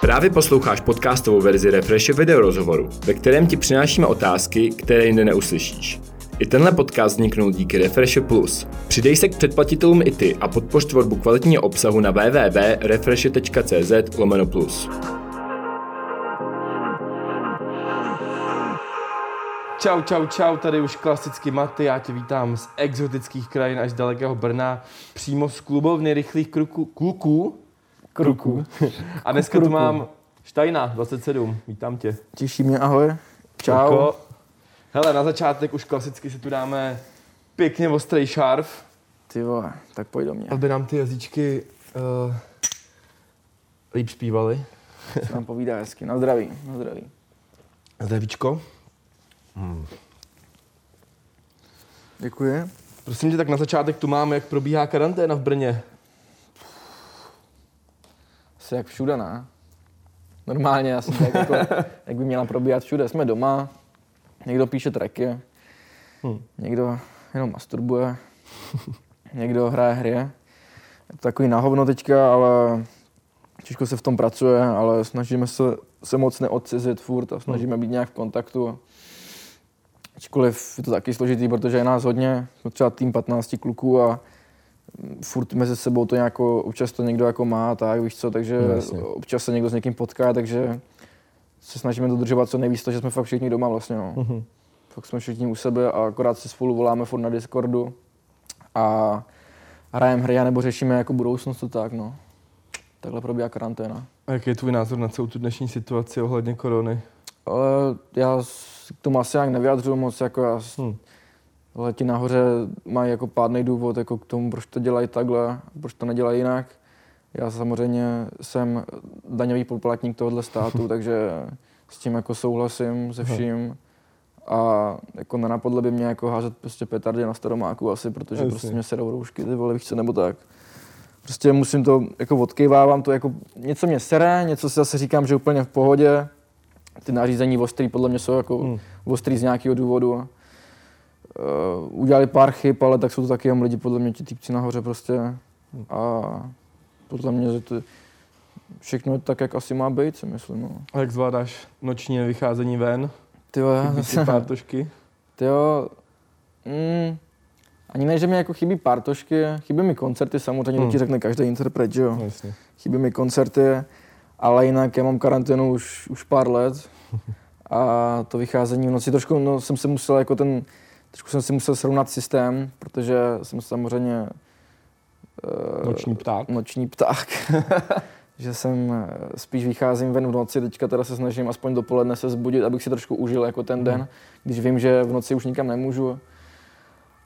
Právě posloucháš podcastovou verzi Refreshe video rozhovoru, ve kterém ti přinášíme otázky, které jinde neuslyšíš. I tenhle podcast vzniknul díky Refreshe Plus. Přidej se k předplatitelům i ty a podpoř tvorbu kvalitního obsahu na www.refreshe.cz lomeno plus. Čau, čau, čau, tady už klasicky Maty, já tě vítám z exotických krajin až dalekého Brna, přímo z klubovny rychlých kruků, kluků, kruků. A dneska tu Kruku. mám Štajna, 27, vítám tě. Těší mě, ahoj. Čau. Jako, hele, na začátek už klasicky si tu dáme pěkně ostrý šarf, Ty vole, tak pojď do mě. aby nám ty jazyčky uh, líp zpívaly. Co nám povídá hezky. Na zdraví, na zdraví. Zdravíčko. Děkuji. Prosím tě, tak na začátek tu máme, jak probíhá karanténa v Brně. Asi jak všude, ne? Normálně, asi tak jako, jak by měla probíhat všude. Jsme doma, někdo píše tracky, Hm. někdo jenom masturbuje, někdo hraje hry. Je to takový na hovno teďka, ale těžko se v tom pracuje, ale snažíme se, se moc neodcizit furt a snažíme být nějak v kontaktu. Ačkoliv je to taky složitý, protože je nás hodně, jsme třeba tým 15 kluků a furt mezi sebou to nějako, občas to někdo jako má, tak víš co, takže jasně. občas se někdo s někým potká, takže se snažíme dodržovat co nejvíc to, že jsme fakt všichni doma vlastně, no. Mhm. Fakt jsme všichni u sebe a akorát si spolu voláme furt na Discordu a hrajeme hry, nebo řešíme jako budoucnost, to tak, no. Takhle probíhá karanténa. A jaký je tvůj názor na celou tu dnešní situaci ohledně korony? Ale já s- k tomu asi nějak nevyjadřuju moc, jako já, Hm. hm. ale ti nahoře mají jako pádný důvod jako k tomu, proč to dělají takhle, proč to nedělají jinak. Já samozřejmě jsem daňový poplatník tohohle státu, takže s tím jako souhlasím se vším. A jako nenapadlo by mě jako házet prostě petardy na staromáku asi, protože Jasně. prostě mě serou roušky, ty vole, víš nebo tak. Prostě musím to, jako odkejvávám to, jako něco mě sere, něco si zase říkám, že úplně v pohodě. Ty nařízení ostrý podle mě jsou jako Hmm. ostrý z nějakého důvodu. Uh, udělali pár chyb, ale tak jsou to taky jenom lidi, podle mě ti týpci nahoře prostě. A podle mě, že to všechno je tak, jak asi má být, si myslím. No. A jak zvládáš noční vycházení ven? Ty jo, já Chybí ti pártošky? Ty jo, mm, ani ne, že mi jako chybí pártošky, chybí mi koncerty, samozřejmě Hmm. to ti řekne každý interpret, že jo. No, jasně. chybí mi koncerty, ale jinak já mám karanténu už, už pár let a to vycházení v noci trošku, no, jsem se musel jako ten, trošku jsem si musel srovnat systém, protože jsem samozřejmě eh, Noční pták. noční pták. že jsem eh, spíš vycházím ven v noci, teďka teda se snažím aspoň dopoledne se zbudit, abych si trošku užil jako ten den, když vím, že v noci už nikam nemůžu.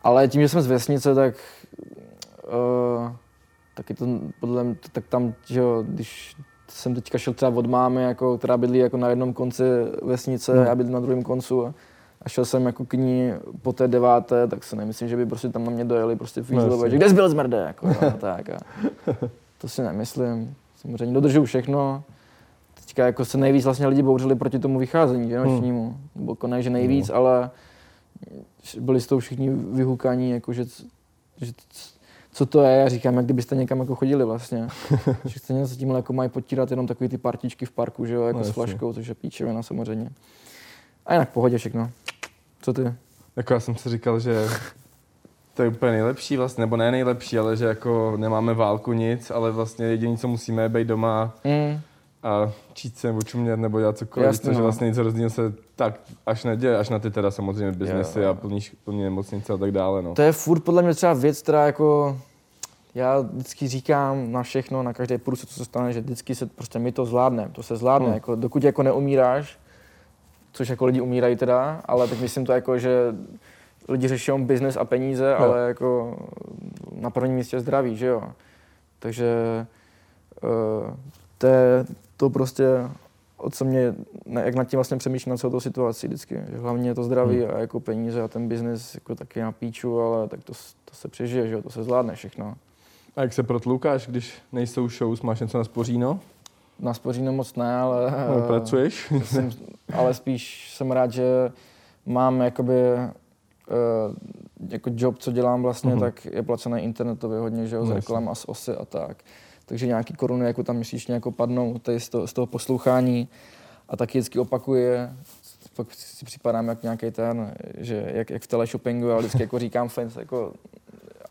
Ale tím, že jsme z vesnice, tak uh, taky to podle mě, tak tam, že jo, když jsem teďka šel třeba od mámy, jako, která bydlí jako na jednom konci vesnice, Hmm. já bydlím na druhém koncu a, a šel jsem jako k ní po té deváté, tak si nemyslím, že by prostě tam na mě dojeli prostě No, no, jasně. že kde jsi byl zmrde, jako, jo, tak a to si nemyslím. Samozřejmě dodržuju všechno. Teďka jako se nejvíc vlastně lidi bouřili proti tomu vycházení, že, Hmm. nočnímu. Nebo jako ne, že nejvíc, No. ale byli z toho všichni vyhukaní, jako že, že co to je, já říkám, jak kdybyste někam jako chodili vlastně. že stejně se tímhle jako mají potírat jenom takový ty partičky v parku, že jo, jako No, s flaškou, což je píčevina samozřejmě. A jinak pohodě všechno. Co ty? Jako já jsem si říkal, že to je úplně nejlepší vlastně, nebo ne nejlepší, ale že jako nemáme válku nic, ale vlastně jediné, co musíme, je být doma Mm, a číst se nebo čumět nebo dělat cokoliv, Jasně, což no. vlastně nic hrozného se tak až neděje, až na ty teda samozřejmě biznesy Jo. a plní, plní nemocnice a tak dále. No. To je furt podle mě třeba věc, která jako já vždycky říkám na všechno, na každé průse, co se stane, že vždycky se prostě my to zvládneme, to se zvládne, Hmm. jako, dokud jako neumíráš, což jako lidi umírají teda, ale teď myslím to jako, že lidi řeší jenom biznes a peníze, Jo. ale jako na prvním místě zdraví, že jo. Takže uh, to je to prostě, o co mě, ne, jak nad tím vlastně přemýšlím na celou tou situaci vždycky, že hlavně je to zdraví Hmm. a jako peníze a ten biznis jako taky na píču, ale tak to, to se přežije, že jo, to se zvládne všechno. A jak se protloukáš, když nejsou shows, máš něco na spoříno? Na spoříno moc ne, ale, No, pracuješ? jsem, ale spíš jsem rád, že mám jakoby uh, jako job, co dělám vlastně, Mhm. tak je placený internetově hodně, že jo, Jasně. reklam a z osy a tak. Takže nějaký koruny jako tam měsíčně jako padnou tady z toho, z toho poslouchání a taky vždycky opakuje, pak si připadám jak nějaký ten, že jak, jak v teleshoppingu, ale vždycky jako říkám fans, jako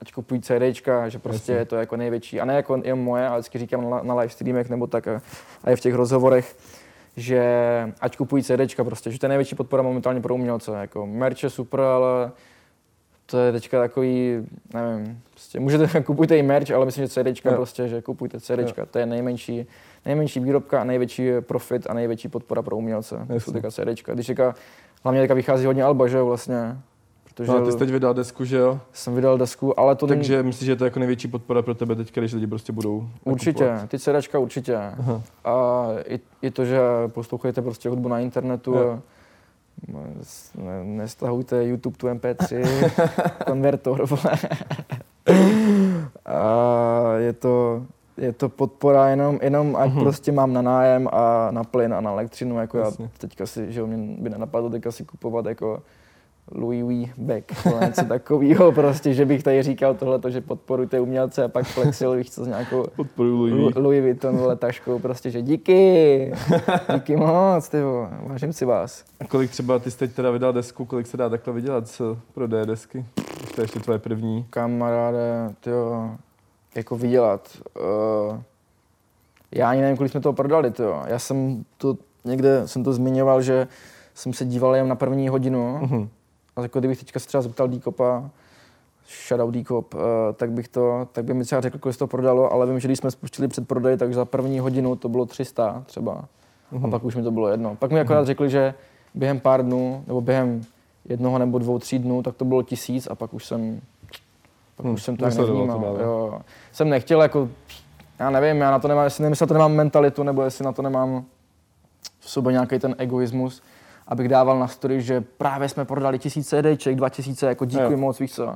ať kupují CDčka, že prostě Jasně. je to jako největší. A ne jako jen moje, ale vždycky říkám na, na live streamech nebo tak a, a je v těch rozhovorech, že ať kupují CDčka prostě, že to je největší podpora momentálně pro umělce. Jako merch je super, ale to je teďka takový, nevím, prostě můžete, kupujte i merch, ale myslím, že CDčka Jo. prostě, že kupujte CDčka, to je nejmenší, nejmenší výrobka a největší profit a největší podpora pro umělce. To jsou Jasně. teďka CDčka. Když teďka, hlavně teďka vychází hodně alba, že jo, vlastně. Protože No ty jsi teď vydal desku, že jo? jsem vydal desku, ale to Takže myslíš, že to je jako největší podpora pro tebe teďka, když lidi prostě budou Určitě, nakupovat? ty CDčka určitě. Aha. A i, i to, že poslouchejte prostě hudbu na internetu, Jo. Ne, nestahujte YouTube tu MP3, konvertor, vole. A je to, je to podpora jenom, jenom ať Mhm. prostě mám na nájem a na plyn a na elektřinu, jako Jasně. já teďka si, že mě by nenapadlo teďka si kupovat jako Louis V. Beck, něco takového prostě, že bych tady říkal tohle, že podporujte umělce a pak flexil, víš co, s nějakou Louis, Louis. Louis Vuitton, taškou, prostě, že díky, díky moc, ty vole, vážím si vás. A kolik třeba ty jsi teď teda vydal desku, kolik se dá takhle vydělat z prodeje desky? Už to je ještě tvoje první. Kamaráde, tyjo, jako vydělat. Uh, já ani nevím, kolik jsme toho prodali, tyjo. Já jsem to, někde jsem to zmiňoval, že jsem se díval jen na první hodinu Mhm. A jako kdybych teďka se třeba zeptal Díkopa, shoutout Díkop, uh, tak bych to, tak by mi třeba řekl, kolik se to prodalo, ale vím, že když jsme spustili předprodej, tak za první hodinu to bylo 300 třeba. Mhm. A pak už mi to bylo jedno. Pak mi akorát řekli, že během pár dnů, nebo během jednoho nebo dvou, tří dnů, tak to bylo tisíc a pak už jsem, pak Hmm, už jsem to tak nesledoval to nevnímal. dál. Jo, jo. Jsem nechtěl jako, já nevím, já na to nemám, jestli nevím, jestli na to nemám mentalitu, nebo jestli na to nemám v sobě nějaký ten egoismus, abych dával na story, že právě jsme prodali tisíc CDček, dva tisíce, jako díky Jo. moc, víš co.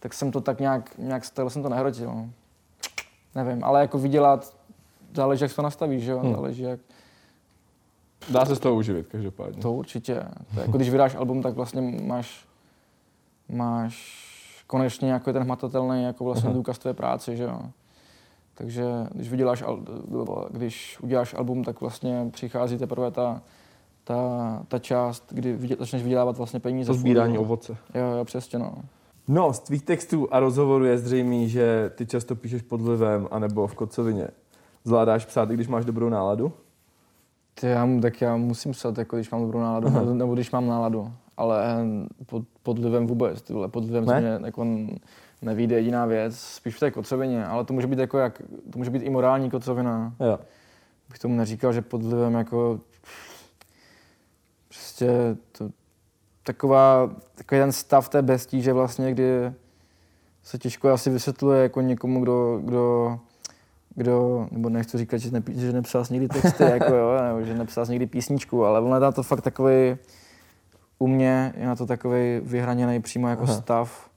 Tak jsem to tak nějak, nějak takhle jsem to nehrotil. Nevím, ale jako vydělat, záleží, jak to nastavíš, že jo, Hmm. záleží, jak, Dá se z toho uživit každopádně. to určitě. To jako když vydáš album, tak vlastně máš, máš konečně jako ten hmatatelný jako vlastně Aha. důkaz tvé práce, že jo. Takže když vyděláš, když uděláš album, tak vlastně přichází teprve ta, ta, ta část, kdy vydě, začneš vydělávat vlastně peníze. To sbírání ovoce. Jo, jo, přesně no. No, z tvých textů a rozhovorů je zřejmý, že ty často píšeš pod vlivem anebo v kocovině. Zvládáš psát, i když máš dobrou náladu? Ty, já, tak já musím psát, jako když mám dobrou náladu, Aha. nebo, nebo když mám náladu. Ale eh, pod, pod vlivem vůbec, ty vole, pod vlivem Ne? mě jako nevíde jediná věc, spíš v té kocovině, ale to může být jako jak, to může být i morální kocovina. Jo. Bych tomu neříkal, že pod vlivem jako prostě to, taková, takový ten stav té bestíže vlastně, kdy se těžko asi vysvětluje jako někomu, kdo, kdo, kdo nebo nechci říkat, že, nepí, že nepsal jsi nikdy texty, jako jo, nebo že nepsal jsi nikdy písničku, ale ono je to fakt takový, u mě je na to takový vyhraněný přímo jako Aha. stav.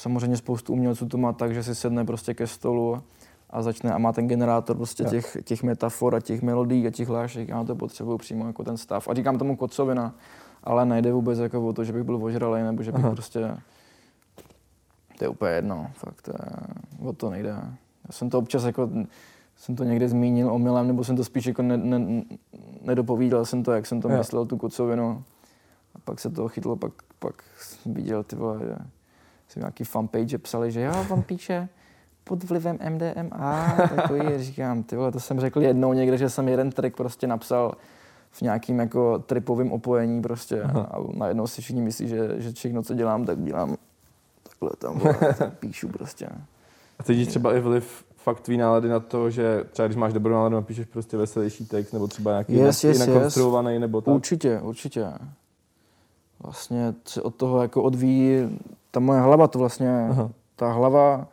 Samozřejmě spoustu umělců to má tak, že si sedne prostě ke stolu a začne a má ten generátor prostě těch, těch metafor a těch melodií a těch hlášek. Já na to potřebuju přímo jako ten stav. A říkám tomu kocovina, ale nejde vůbec jako o to, že bych byl ožralý nebo že bych Aha. prostě... To je úplně jedno, fakt to je, o to nejde. Já jsem to občas jako, jsem to někde zmínil omylem, nebo jsem to spíš jako ne, ne, nedopovídal jsem to, jak jsem to myslel, tu kocovinu. A pak se toho chytlo, pak, pak jsem viděl, ty vole, že jsem nějaký fanpage psali, že jo, on píše pod vlivem MDMA, takový, říkám, ty vole, to jsem řekl jednou někde, že jsem jeden track prostě napsal v nějakým jako tripovém opojení prostě Aha. a najednou si všichni myslí, že, že všechno, co dělám, tak dělám takhle tam, vole, tak píšu prostě. A cítíš třeba i vliv fakt tvý nálady na to, že třeba když máš dobrou náladu, napíšeš prostě veselější text, nebo třeba nějaký Yes, yes, jinak yes. nebo tak? Určitě, určitě. Vlastně se od toho jako odvíjí ta moje hlava, to vlastně, Aha. ta hlava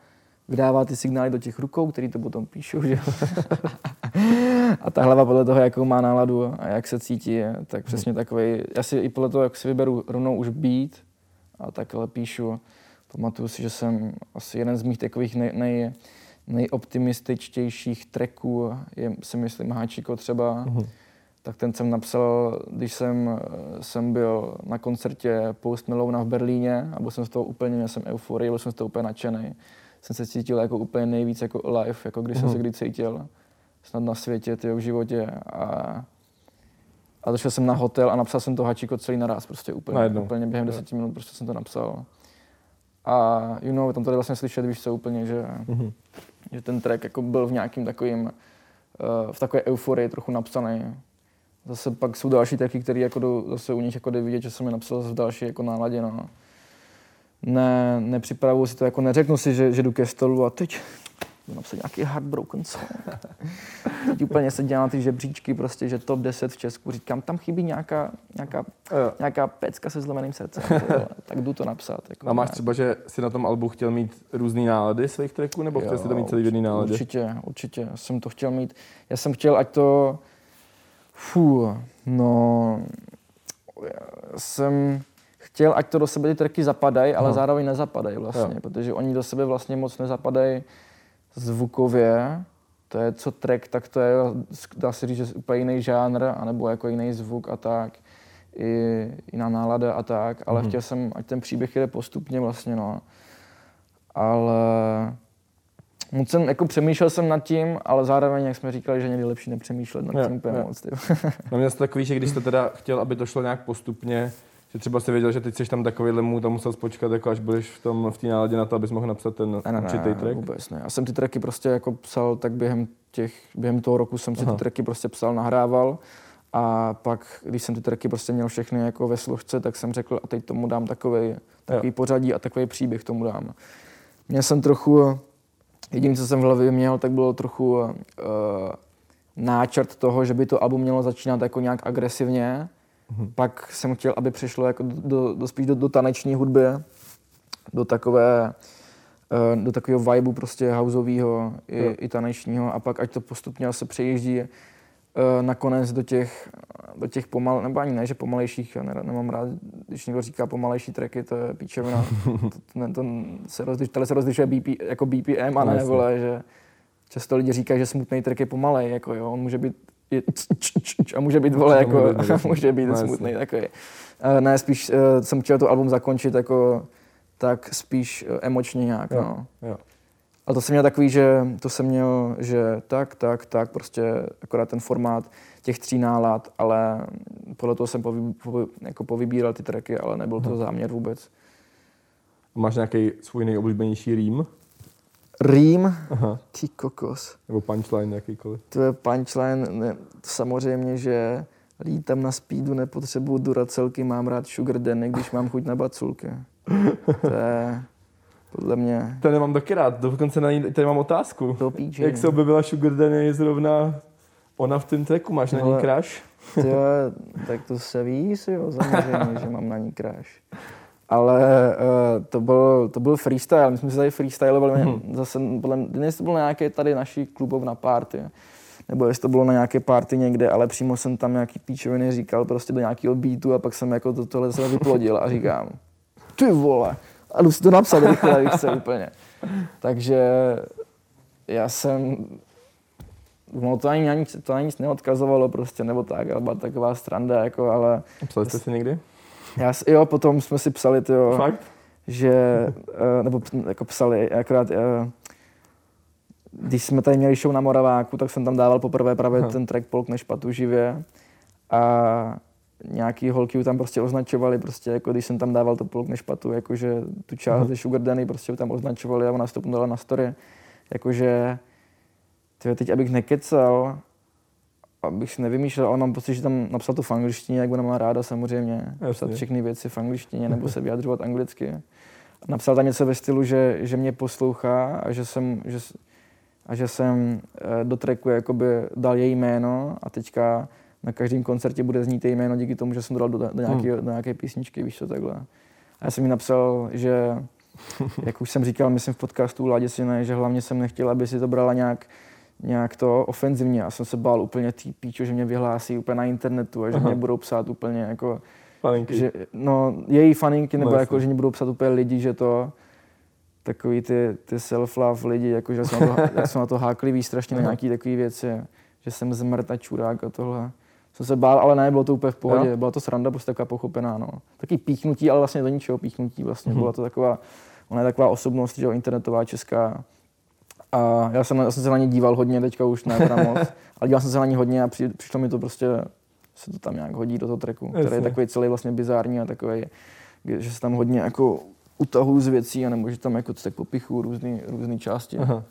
vydává ty signály do těch rukou, který to potom píšou, že. A ta hlava podle toho, jakou má náladu a jak se cítí, tak přesně takový. Já si i podle toho, jak si vyberu rovnou už beat a takhle píšu. Pamatuju si, že jsem asi jeden z mých takových nej, nej, nejoptimističtějších tracků je, si myslím, Háčiko třeba. Mhm. tak ten jsem napsal, když jsem, jsem byl na koncertě Post Malone v Berlíně a byl jsem z toho úplně, měl jsem euforii, byl jsem z toho úplně nadšený. Jsem se cítil jako úplně nejvíc jako alive, jako když mm. jsem se kdy cítil snad na světě, tyjo, v životě a a došel jsem na hotel a napsal jsem to hačíko celý naraz, prostě úplně, Najednou. úplně během deseti minut prostě jsem to napsal. A you know, tam tady vlastně slyšet, víš co, úplně, že, Mhm. že ten track jako byl v nějakým takovým, uh, v takové euforii trochu napsaný. Zase pak jsou další tracky, které jako jdou, zase u nich jako jde vidět, že jsem je napsal v další jako náladě, no. Ne, nepřipravuju si to, jako neřeknu si, že, že jdu ke stolu a teď jdu napsat nějaký heartbroken song. Teď úplně se dělám ty žebříčky, prostě, že top 10 v Česku. Říkám, tam chybí nějaká, nějaká, Jo. nějaká pecka se zlomeným srdcem. vole. tak jdu to napsat. Jako, A máš třeba, že si na tom albu chtěl mít různý nálady svých tracků, nebo chtěl si to mít celý v jedný náladě? Určitě, určitě. Já jsem to chtěl mít. Já jsem chtěl, ať to... Fů, no... Já jsem chtěl, ať to do sebe ty tracky zapadají, ale Aha. zároveň nezapadají vlastně, Jo. protože oni do sebe vlastně moc nezapadají zvukově. To je co track, tak to je, dá se říct, že úplně jiný žánr, anebo jako jiný zvuk a tak. I jiná nálada a tak, ale Mhm. chtěl jsem, ať ten příběh jde postupně vlastně, no. Ale moc jsem, jako přemýšlel jsem nad tím, ale zároveň, jak jsme říkali, že někdy je lepší nepřemýšlet nad tím úplně moc. ty. No měl jsi takový, že když jste teda chtěl, aby to šlo nějak postupně, že třeba jsi věděl, že teď jsi tam takovýhle mu tam musel spočkat, jako až budeš v tom v té náladě na to, abys mohl napsat ten Ne, ne, určitý ne, track. vůbec ne. Já jsem ty tracky prostě jako psal, tak během, těch, během toho roku jsem si Aha. ty tracky prostě psal, nahrával a pak, když jsem ty tracky prostě měl všechny jako ve složce, tak jsem řekl, a teď tomu dám takový, takový pořadí a takový příběh tomu dám. Měl jsem trochu, jediné, co jsem v hlavě měl, tak bylo trochu uh, náčrt toho, že by to album mělo začínat jako nějak agresivně. Mhm. Pak jsem chtěl, aby přešlo jako do, do, do spíš do, do taneční hudby, do takové eh, do takového vibeu prostě houseového i, Jo. i tanečního a pak ať to postupně se přejíždí eh, nakonec do těch, do těch pomal, nebo ani ne, že pomalejších, já ne, nemám rád, když někdo říká pomalejší tracky, to je píčovina, to, to, to se rozliš, tady se rozlišuje BP, jako BPM a ne, vole, že často lidi říkají, že smutný track je pomalej, jako jo, on může být je, a může být, vole, jako, může být negativní. může být No, smutný takový. Ne, spíš eh, jsem chtěl to album zakončit jako tak spíš eh, emočně nějak, Jo. no. Jo. Ale to jsem měl takový, že to jsem měl, že tak, tak, tak, prostě akorát ten formát těch tří nálad, ale podle toho jsem povy, povy, jako povybíral ty tracky, ale nebyl to záměr vůbec. A máš nějaký svůj nejoblíbenější rým? Rým, Aha. ty kokos. Nebo punchline jakýkoliv? To je punchline, ne, samozřejmě, že lítám na speedu, nepotřebuju duracelky, mám rád sugar denny, když mám chuť na baculky. To je podle mě To nemám taky rád, dokonce na ní tady mám otázku. to píče. Jak se objevila Sugar Danny zrovna ona v tom tracku, máš na ní jo, tak to se ví, si jo, samozřejmě, že mám na ní crash. Ale uh, to, byl, to byl freestyle, my jsme si tady freestylovali hmm. zase, podle mě, jestli to bylo na nějaké tady naší klubovna party, nebo jestli to bylo na nějaké party někde, ale přímo jsem tam nějaký píčoviny říkal prostě do nějakého beatu a pak jsem jako to, tohle se vyplodil a říkám, ty vole, a jdu si to napsat rychle, co, úplně. Takže já jsem No to ani, ani, to ani nic neodkazovalo prostě, nebo tak, ale byla taková stranda, jako, ale Psali jste si někdy? Já, jo, potom jsme si psali, tyjo, Fakt? že, eh, nebo jako psali, akorát, eh, když jsme tady měli show na Moraváku, tak jsem tam dával poprvé právě Aha. ten track Polkne špatu živě a nějaký holky tam prostě označovali, prostě jako když jsem tam dával to Polkne špatu, jakože tu část Aha. ze Sugar Danny prostě tam označovali a ona to dala na story, jakože tyjo, teď abych nekecal, abych si nevymýšlel, ale mám pocit, že tam napsal to v angličtině, jak ona má ráda samozřejmě, Jasně. psat všechny věci v angličtině nebo se vyjadřovat anglicky. Napsal tam něco ve stylu, že, že mě poslouchá a že jsem, že, a že jsem eh, do tracku jakoby dal její jméno a teďka na každém koncertě bude znít její jméno díky tomu, že jsem dal do, do, nějaké, do nějaké písničky, víš co, takhle. A já jsem jí napsal, že, jak už jsem říkal, myslím v podcastu Ládě Sine, že hlavně jsem nechtěl, aby si to brala nějak, nějak to ofenzivně. Já jsem se bál úplně tý píčo, že mě vyhlásí úplně na internetu a že Aha. mě budou psát úplně jako, Paninky. že, no, její faninky, nebo No, jako, že mě budou psát úplně lidi, že to, takový ty, ty self-love lidi, jako, že jsou na to, jsou na to hákliví strašně na nějaký takové věci, že jsem zmrt a čurák a tohle. jsem se bál, ale ne, bylo to úplně v pohodě, jo? byla to sranda, prostě taková pochopená, no. Taky píchnutí, ale vlastně do ničeho píchnutí vlastně, mm-hmm. byla to taková, ona je taková osobnost, že jo, internetová česká. A já jsem, já jsem se na ní díval hodně, teďka už ne teda moc, ale díval jsem se na ní hodně a při, přišlo mi to prostě, se to tam nějak hodí do toho tracku, Jasně. který je takový celý vlastně bizární a takový, že se tam hodně jako utahuju z věcí a nebo že tam jako tak popichu různé různý části. Aha.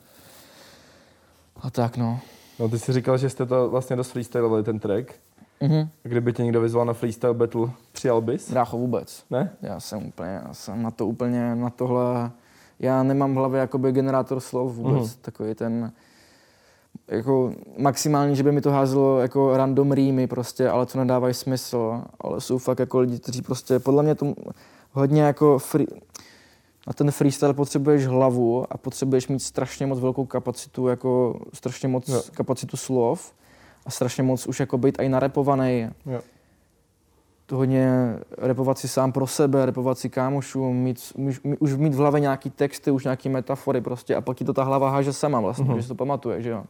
A tak no. No ty jsi říkal, že jste to vlastně dost freestylovali ten track. Mm-hmm. Kdyby tě někdo vyzval na freestyle battle, přijal bys? Drácho vůbec. Ne? Já jsem úplně, já jsem na to úplně, na tohle, já nemám v hlavě jakoby generátor slov vůbec, mm-hmm. takový ten, jako maximální, že by mi to házelo jako random rýmy prostě, ale to nedávají smysl, ale jsou fakt jako lidi, kteří prostě, podle mě to hodně jako free, na ten freestyle potřebuješ hlavu a potřebuješ mít strašně moc velkou kapacitu, jako strašně moc jo. kapacitu slov a strašně moc už jako být i narepovaný. Jo. To hodně repovat si sám pro sebe, repovat si kámošů, mít, už mít v hlavě nějaký texty, už nějaký metafory prostě a pak ti to ta hlava háže sama vlastně, mm-hmm. že si to pamatuje, že jo.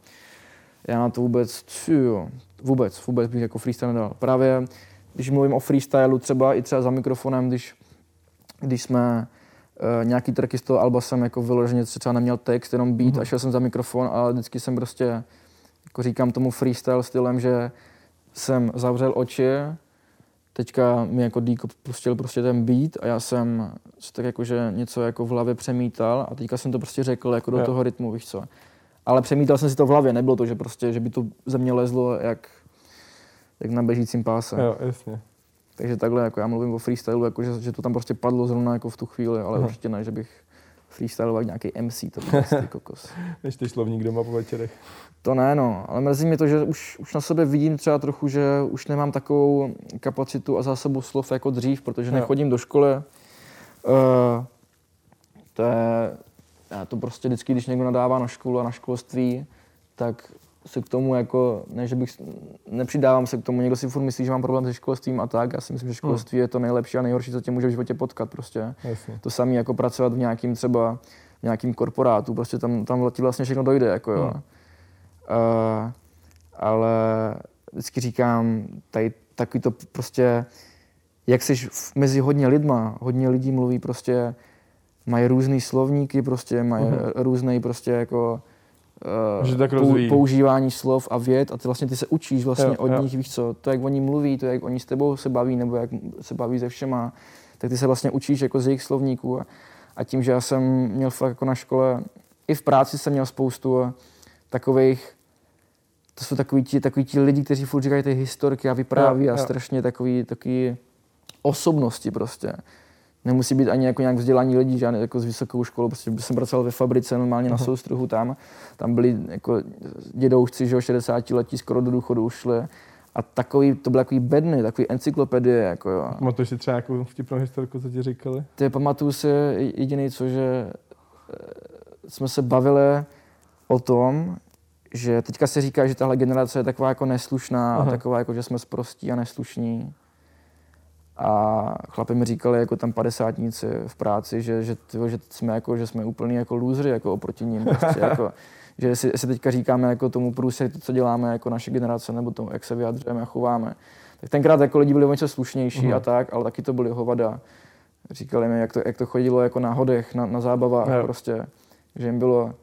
Já na to vůbec, jo, vůbec, vůbec bych jako freestyle nedal. Právě když mluvím o freestylu třeba i třeba za mikrofonem, když, když jsme uh, nějaký tracky z toho alba jsem jako vyloženě třeba neměl text, jenom beat mm-hmm. a šel jsem za mikrofon a vždycky jsem prostě jako říkám tomu freestyle stylem, že jsem zavřel oči, teďka mi jako Díko pustil prostě ten beat a já jsem tak jako, že něco jako v hlavě přemítal a teďka jsem to prostě řekl jako do toho rytmu, víš co. Ale přemítal jsem si to v hlavě, nebylo to, že prostě, že by to ze mě lezlo jak, jak na běžícím páse. Jo, jasně. Takže takhle, jako já mluvím o freestylu, jako že, že to tam prostě padlo zrovna jako v tu chvíli, ale Aha. určitě ne, že bych freestylovat nějaký MC, to byl prostě kokos. Než ty slovník doma po večerech. To ne, no, ale mrzí mě to, že už, už na sebe vidím třeba trochu, že už nemám takovou kapacitu a zásobu slov jako dřív, protože no. nechodím do školy. Uh, to je, já to prostě vždycky, když někdo nadává na školu a na školství, tak se k tomu jako, ne, že bych, nepřidávám se k tomu, někdo si furt myslí, že mám problém se školstvím a tak, já si myslím, že školství hmm. je to nejlepší a nejhorší, co tě může v životě potkat prostě. Jasně. To samé jako pracovat v nějakým třeba, v nějakým korporátu, prostě tam, tam ti vlastně všechno dojde, jako jo. Hmm. Uh, ale vždycky říkám, tady takový to prostě, jak jsi mezi hodně lidma, hodně lidí mluví prostě, mají různý slovníky, prostě mají uh-huh. různý prostě jako uh, že tak pou, používání slov a věd a ty vlastně ty se učíš vlastně jo, od jo. nich, víš co, to jak oni mluví, to jak oni s tebou se baví nebo jak se baví se všema, tak ty se vlastně učíš jako z jejich slovníků a, a tím, že já jsem měl fakt jako na škole, i v práci jsem měl spoustu takových to jsou takový ti, takový ti lidi, kteří furt říkají ty historky a vypráví jo, a jo. strašně takový, takový osobnosti prostě. Nemusí být ani jako nějak vzdělaní lidí, žádný jako z vysokou školou, prostě jsem pracoval ve fabrice normálně na soustruhu tam, tam byli jako dědoušci, že 60 letí skoro do důchodu ušli a takový, to byly takový bedny, takový encyklopedie, jako jo. Pamatuješ si třeba nějakou vtipnou historku, co ti říkali? Ty pamatuju si jediný, co, že eh, jsme se bavili o tom, že teďka se říká, že tahle generace je taková jako neslušná Aha. a taková jako, že jsme sprostí a neslušní. A chlapi mi říkali jako tam padesátníci v práci, že, že, tyvo, že jsme jako, že jsme úplný jako lůzři jako oproti ním. Prostě, jako, že jestli, jestli, teďka říkáme jako tomu průsedy, to, co děláme jako naše generace, nebo to, jak se vyjadřujeme a chováme, tak tenkrát jako lidi byli něco slušnější uh-huh. a tak, ale taky to byly hovada. Říkali mi, jak to, jak to chodilo jako na hodech, na, na zábavách no. prostě, že jim bylo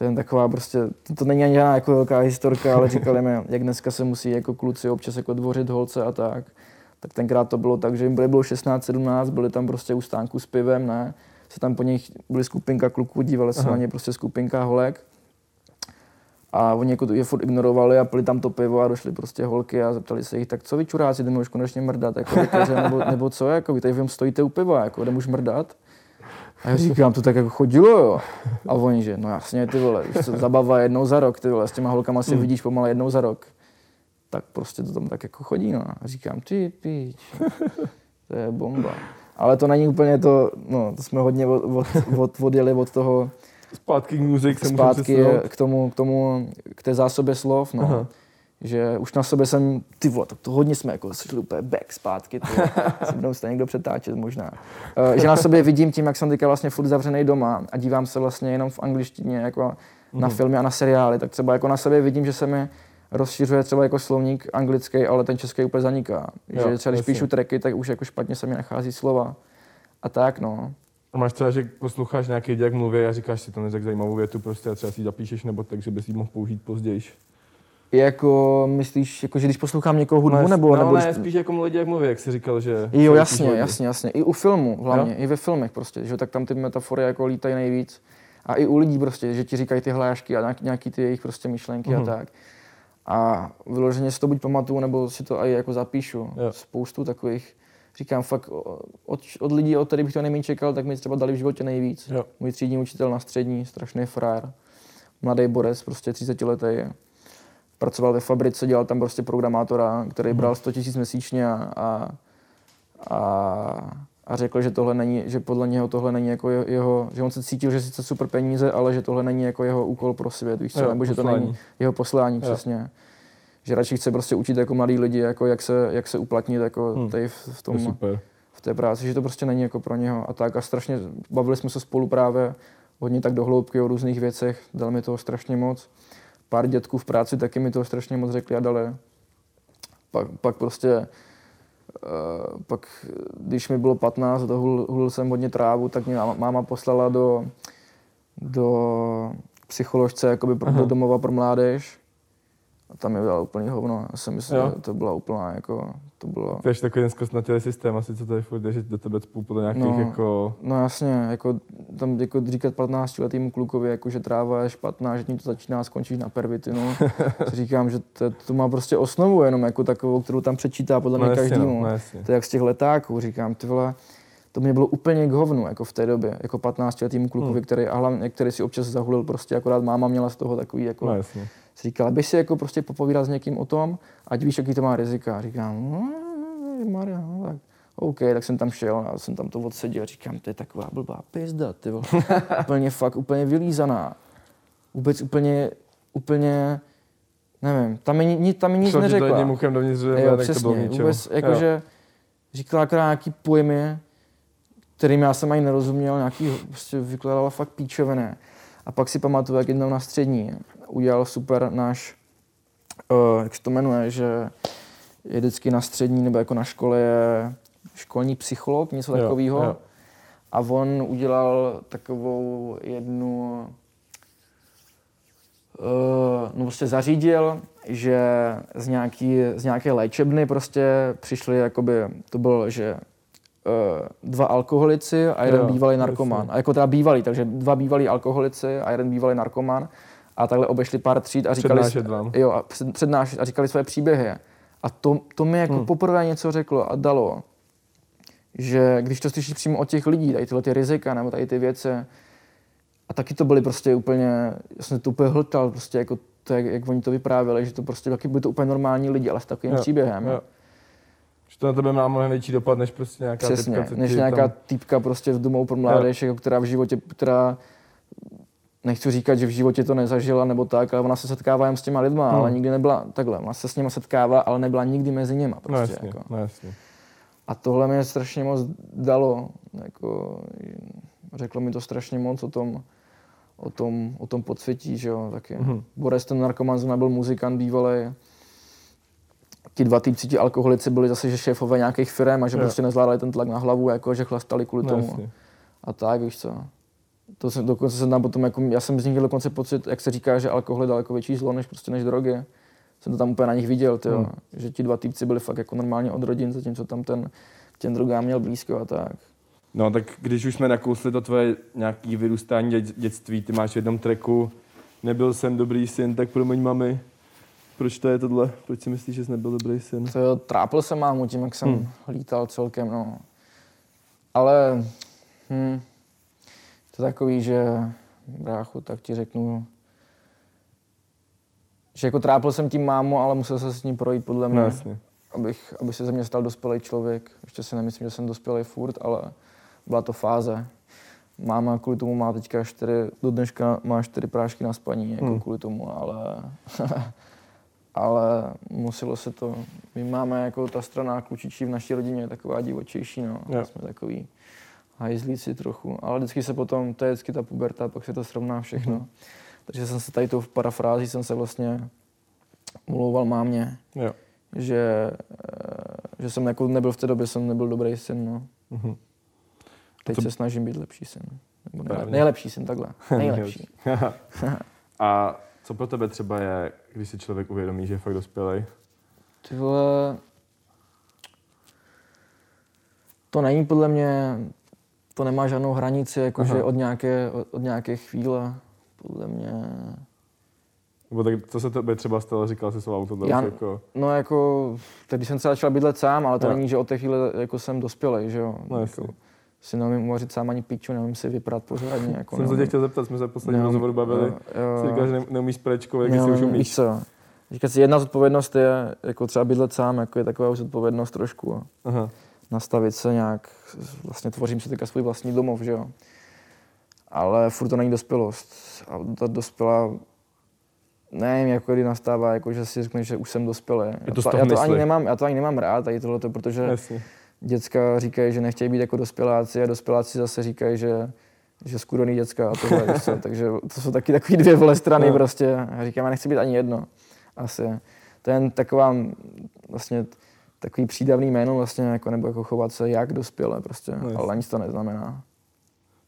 to je taková prostě, to, to není ani žádná jako velká historka, ale říkali mi, jak dneska se musí jako kluci občas jako dvořit holce a tak. Tak tenkrát to bylo tak, že jim bylo 16-17, byli tam prostě u stánku s pivem, ne. Se tam po nich byly skupinka kluků, dívali se Aha. na ně prostě skupinka holek. A oni jako je furt ignorovali a pili tam to pivo a došly prostě holky a zeptali se jich, tak co vy čuráci, jdeme už konečně mrdat, jako, nebo, nebo, co, jako, vy tady stojíte u piva, jako, jdeme už mrdat. A já říkám, to tak jako chodilo, jo. A oni, že no jasně, ty vole, víš co, zabava jednou za rok, ty vole, s těma holkama si mm. vidíš pomalu jednou za rok. Tak prostě to tam tak jako chodí, no. A říkám, ty píč, to je bomba. Ale to není úplně to, no, to jsme hodně od, od, od, odjeli od toho, Zpátky k muzik se Zpátky k tomu, k tomu, k té zásobě slov, no. Aha že už na sobě jsem, ty vole, tak to hodně jsme jako šli úplně back zpátky, to se budou se někdo přetáčet možná. Uh, že na sobě vidím tím, jak jsem teďka vlastně furt zavřený doma a dívám se vlastně jenom v angličtině jako na mhm. filmy a na seriály, tak třeba jako na sobě vidím, že se mi rozšiřuje třeba jako slovník anglický, ale ten český úplně zaniká. Jo, že třeba když jasně. píšu tracky, tak už jako špatně se mi nachází slova. A tak no. A máš třeba, že posloucháš nějaký jak mluví a říkáš si to neřek zajímavou větu prostě a třeba si ji zapíšeš nebo tak, že bys ji mohl použít později. Jako myslíš, jako, že když poslouchám někoho hudbu, no, nebo, no, nebo ne, když- spíš jako lidi jak mluví, jak jsi říkal, že... Jo, jasně, lidi. jasně, jasně. I u filmu hlavně, i ve filmech prostě, že tak tam ty metafory jako lítají nejvíc. A i u lidí prostě, že ti říkají ty hlášky a nějaký, nějaký ty jejich prostě myšlenky Mhm. a tak. A vyloženě si to buď pamatuju, nebo si to i jako zapíšu. Jo. Spoustu takových, říkám fakt, od, od lidí, od kterých bych to nejméně čekal, tak mi třeba dali v životě nejvíc. Jo. Můj třídní učitel na střední, strašný frajer. Mladý borec, prostě 30 letý. Pracoval ve fabrice, dělal tam prostě programátora, který bral 100 000 měsíčně a, a, a, a řekl, že tohle není, že podle něho tohle není jako jeho- že on se cítil, že sice super peníze, ale že tohle není jako jeho úkol pro svět, víš co, Jo, nebo že to poslání. není jeho poslání Jo. přesně. Že radši chce prostě učit jako mladý lidi, jako jak se, jak se uplatnit jako Hmm. tady v, v To tom, super. v té práci, že to prostě není jako pro něho a tak a strašně bavili jsme se spolu právě hodně tak do hloubky o různých věcech, dal mi toho strašně moc. Pár dětků v práci taky mi toho strašně moc řekli a dali. Pak, pak prostě, pak když mi bylo 15 a hul, hulil jsem hodně trávu, tak mě máma, poslala do, do psycholožce, jakoby pro, do domova pro mládež. A tam mi dala úplný hovno. Já jsem myslel, že to byla úplná, jako, to bylo... To je takový ten zkostnatělý systém, asi co tady furt že do tebe cpou podle nějakých No. jako... No jasně, jako tam jako říkat 15 letýmu klukovi, jako, že tráva je špatná, že tím to začíná, skončíš na pervitinu. si říkám, že to, to, má prostě osnovu jenom jako takovou, kterou tam přečítá podle No mě jasně, každému. no, no jasně. To je jak z těch letáků, říkám, ty vole, to mě bylo úplně k hovnu, jako v té době, jako 15 letýmu klukovi, Hmm. který, a hlavně, který si občas zahulil prostě, akorát máma měla z toho takový, jako, No jasně. Si říkala, aby si jako prostě popovídal s někým o tom, ať víš, jaký to má rizika. Říkám, no, Maria, no, tak OK, tak jsem tam šel a jsem tam to odseděl. Říkám, to je taková blbá pizda, ty vole. úplně fakt, úplně vylízaná. Vůbec úplně, úplně, nevím, tam mi, ni- tam mi nic to neřekla. jedním uchem dovnitř, že Jo, tak to bylo přesně, ničemu. vůbec, jakože říkala akorát nějaký pojmy, kterým já jsem ani nerozuměl, nějaký prostě vykládala fakt píčovené. A pak si pamatuju, jak jednou na střední udělal super náš, uh, jak se to jmenuje, že je vždycky na střední nebo jako na škole je školní psycholog, něco takového. A on udělal takovou jednu, uh, no prostě zařídil, že z, nějaký, z nějaké léčebny prostě přišli, jakoby, to bylo, že uh, dva alkoholici a jeden Jo, bývalý narkoman. A jako teda bývalý, takže dva bývalí alkoholici a jeden bývalý narkoman. A takhle obešli pár tříd a říkali, Přednášet vám. jo, a před, přednášet a říkali své příběhy. A to, to mi jako Hmm. poprvé něco řeklo a dalo, že když to slyšíš přímo od těch lidí, tady tyhle ty rizika nebo tady ty věci, a taky to byly prostě úplně, já jsem to úplně hltal, prostě jako to, jak, jak oni to vyprávěli, že to prostě taky byly to úplně normální lidi, ale s takovým Jo, příběhem. Jo. Že to na tebe má mnohem větší dopad, než prostě nějaká Přesně, typka, než nějaká tam... týpka prostě v domou pro mládež, jako, která v životě, která nechci říkat, že v životě to nezažila nebo tak, ale ona se setkává jen s těma lidma, Hmm. ale nikdy nebyla takhle. Ona se s nimi setkává, ale nebyla nikdy mezi nimi. No Prostě, jasně, jako. no jasně. A tohle mi strašně moc dalo. Jako, řeklo mi to strašně moc o tom, o tom, o tom podsvětí, že jo, taky. Mhm. Mm-hmm. Boris ten narkoman zrovna byl muzikant bývalý. Ti dva týpci, ti alkoholici byli zase, že šéfové nějakých firm a že Jo. prostě nezvládali ten tlak na hlavu, jako, že chlastali kvůli No tomu. jasně. A tak, víš co. To jsem, dokonce jsem tam potom, jako, já jsem z nich měl dokonce pocit, jak se říká, že alkohol je daleko větší zlo než, prostě než drogy. Jsem to tam úplně na nich viděl, tyjo, Hmm. že ti dva týpci byli fakt jako normálně od rodin, zatímco tam ten těm drogám měl blízko a tak. No tak když už jsme nakousli to tvoje nějaký vyrůstání dět, dětství, ty máš v jednom treku, nebyl jsem dobrý syn, tak promiň mami. Proč to je tohle? Proč si myslíš, že jsi nebyl dobrý syn? To jo, trápil jsem mámu tím, jak jsem hmm. lítal celkem, no. Ale hm, to takový, že bráchu, tak ti řeknu, že jako trápil jsem tím mámu, ale musel jsem s ní projít podle mě, No jasně. abych, aby se ze mě stal dospělý člověk. Ještě si nemyslím, že jsem dospělý furt, ale byla to fáze. Máma kvůli tomu má teďka čtyři, do dneška má čtyři prášky na spaní, jako Hmm. kvůli tomu, ale, ale muselo se to. My máme jako ta strana klučičí v naší rodině je taková divočejší, no. Jo. Jsme takový hajzlíci trochu, ale vždycky se potom, to je vždycky ta puberta, pak se to srovná všechno. Mhm. Takže jsem se tady tou parafrází jsem se vlastně Mluval mámě, Jo. že, eh, že jsem jako nebyl v té době, jsem nebyl dobrý syn, no. Mhm. Teď co- se snažím být lepší syn. Nebo nejle, Správně. nejlepší syn, takhle. Nejlepší. A co pro tebe třeba je, když si člověk uvědomí, že je fakt dospělý? Ty vole, to není podle mě, to nemá žádnou hranici, jakože od nějaké, od, nějaké chvíle, podle mě. Nebo tak, co se tebe třeba stalo, říkal jsi svou auto, Já- jako, No jako, když jsem třeba začal bydlet sám, ale to Jo. není, že od té chvíle jako jsem dospělej, že jo. no jako, si neumím uvařit sám ani piču, neumím si vyprat pořádně. Jako Jsem se tě chtěl zeptat, jsme se neumím- rozhovoru bavili. jo, jo. Jsi říkal, že ne, neumíš prečko, jak si už víš umíš. co, Říkat si, jedna zodpovědnost je, jako třeba bydlet sám, jako je taková už zodpovědnost trošku. Aha. Nastavit se nějak, vlastně tvořím si teďka svůj vlastní domov, že jo. Ale furt to není dospělost. A ta dospělá, nevím, jako kdy nastává, jako že si řekneš, že už jsem dospělý. Já to já, to ani nemám, já to ani nemám rád, tady tohleto, protože Jasně. děcka říkají, že nechtějí být jako dospěláci a dospěláci zase říkají, že že skurvený děcka a tohle, co, takže to jsou taky takový dvě vole strany No. prostě. A říkám, já nechci být ani jedno. Asi. To je jen taková vlastně takový přídavný jméno vlastně, jako, nebo jako chovat se jak dospěle prostě, No, ale nic to neznamená.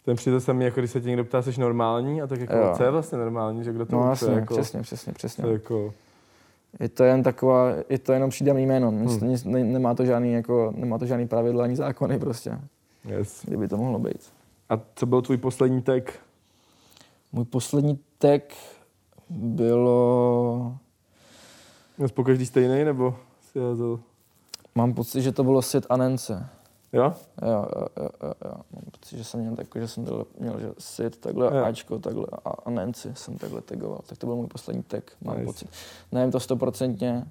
Ten přijde se mi, jako když se tě někdo ptá, jsi normální, a tak jako, Jo. co je vlastně normální, že kdo to No jasně, jako, přesně, přesně, přesně. To je jako, Je to jen taková, je to jenom přídavný jméno, nic, Hmm. nic, ne, nemá, to žádný, jako, nemá to žádný pravidla ani zákony prostě, yes. kdyby to mohlo být. A co byl tvůj poslední tag? Můj poslední tag bylo, jsi po každý stejný, nebo si házel? Mám pocit, že to bylo Sid a Nance. Jo? Jo, jo, jo, jo, jo. Mám pocit, že jsem měl takhle, že jsem dal, měl, že Sid takhle, Jo. Ačko takhle a, a Nancy jsem takhle tagoval. Tak to byl můj poslední tag, mám Nice. pocit. Nevím to stoprocentně,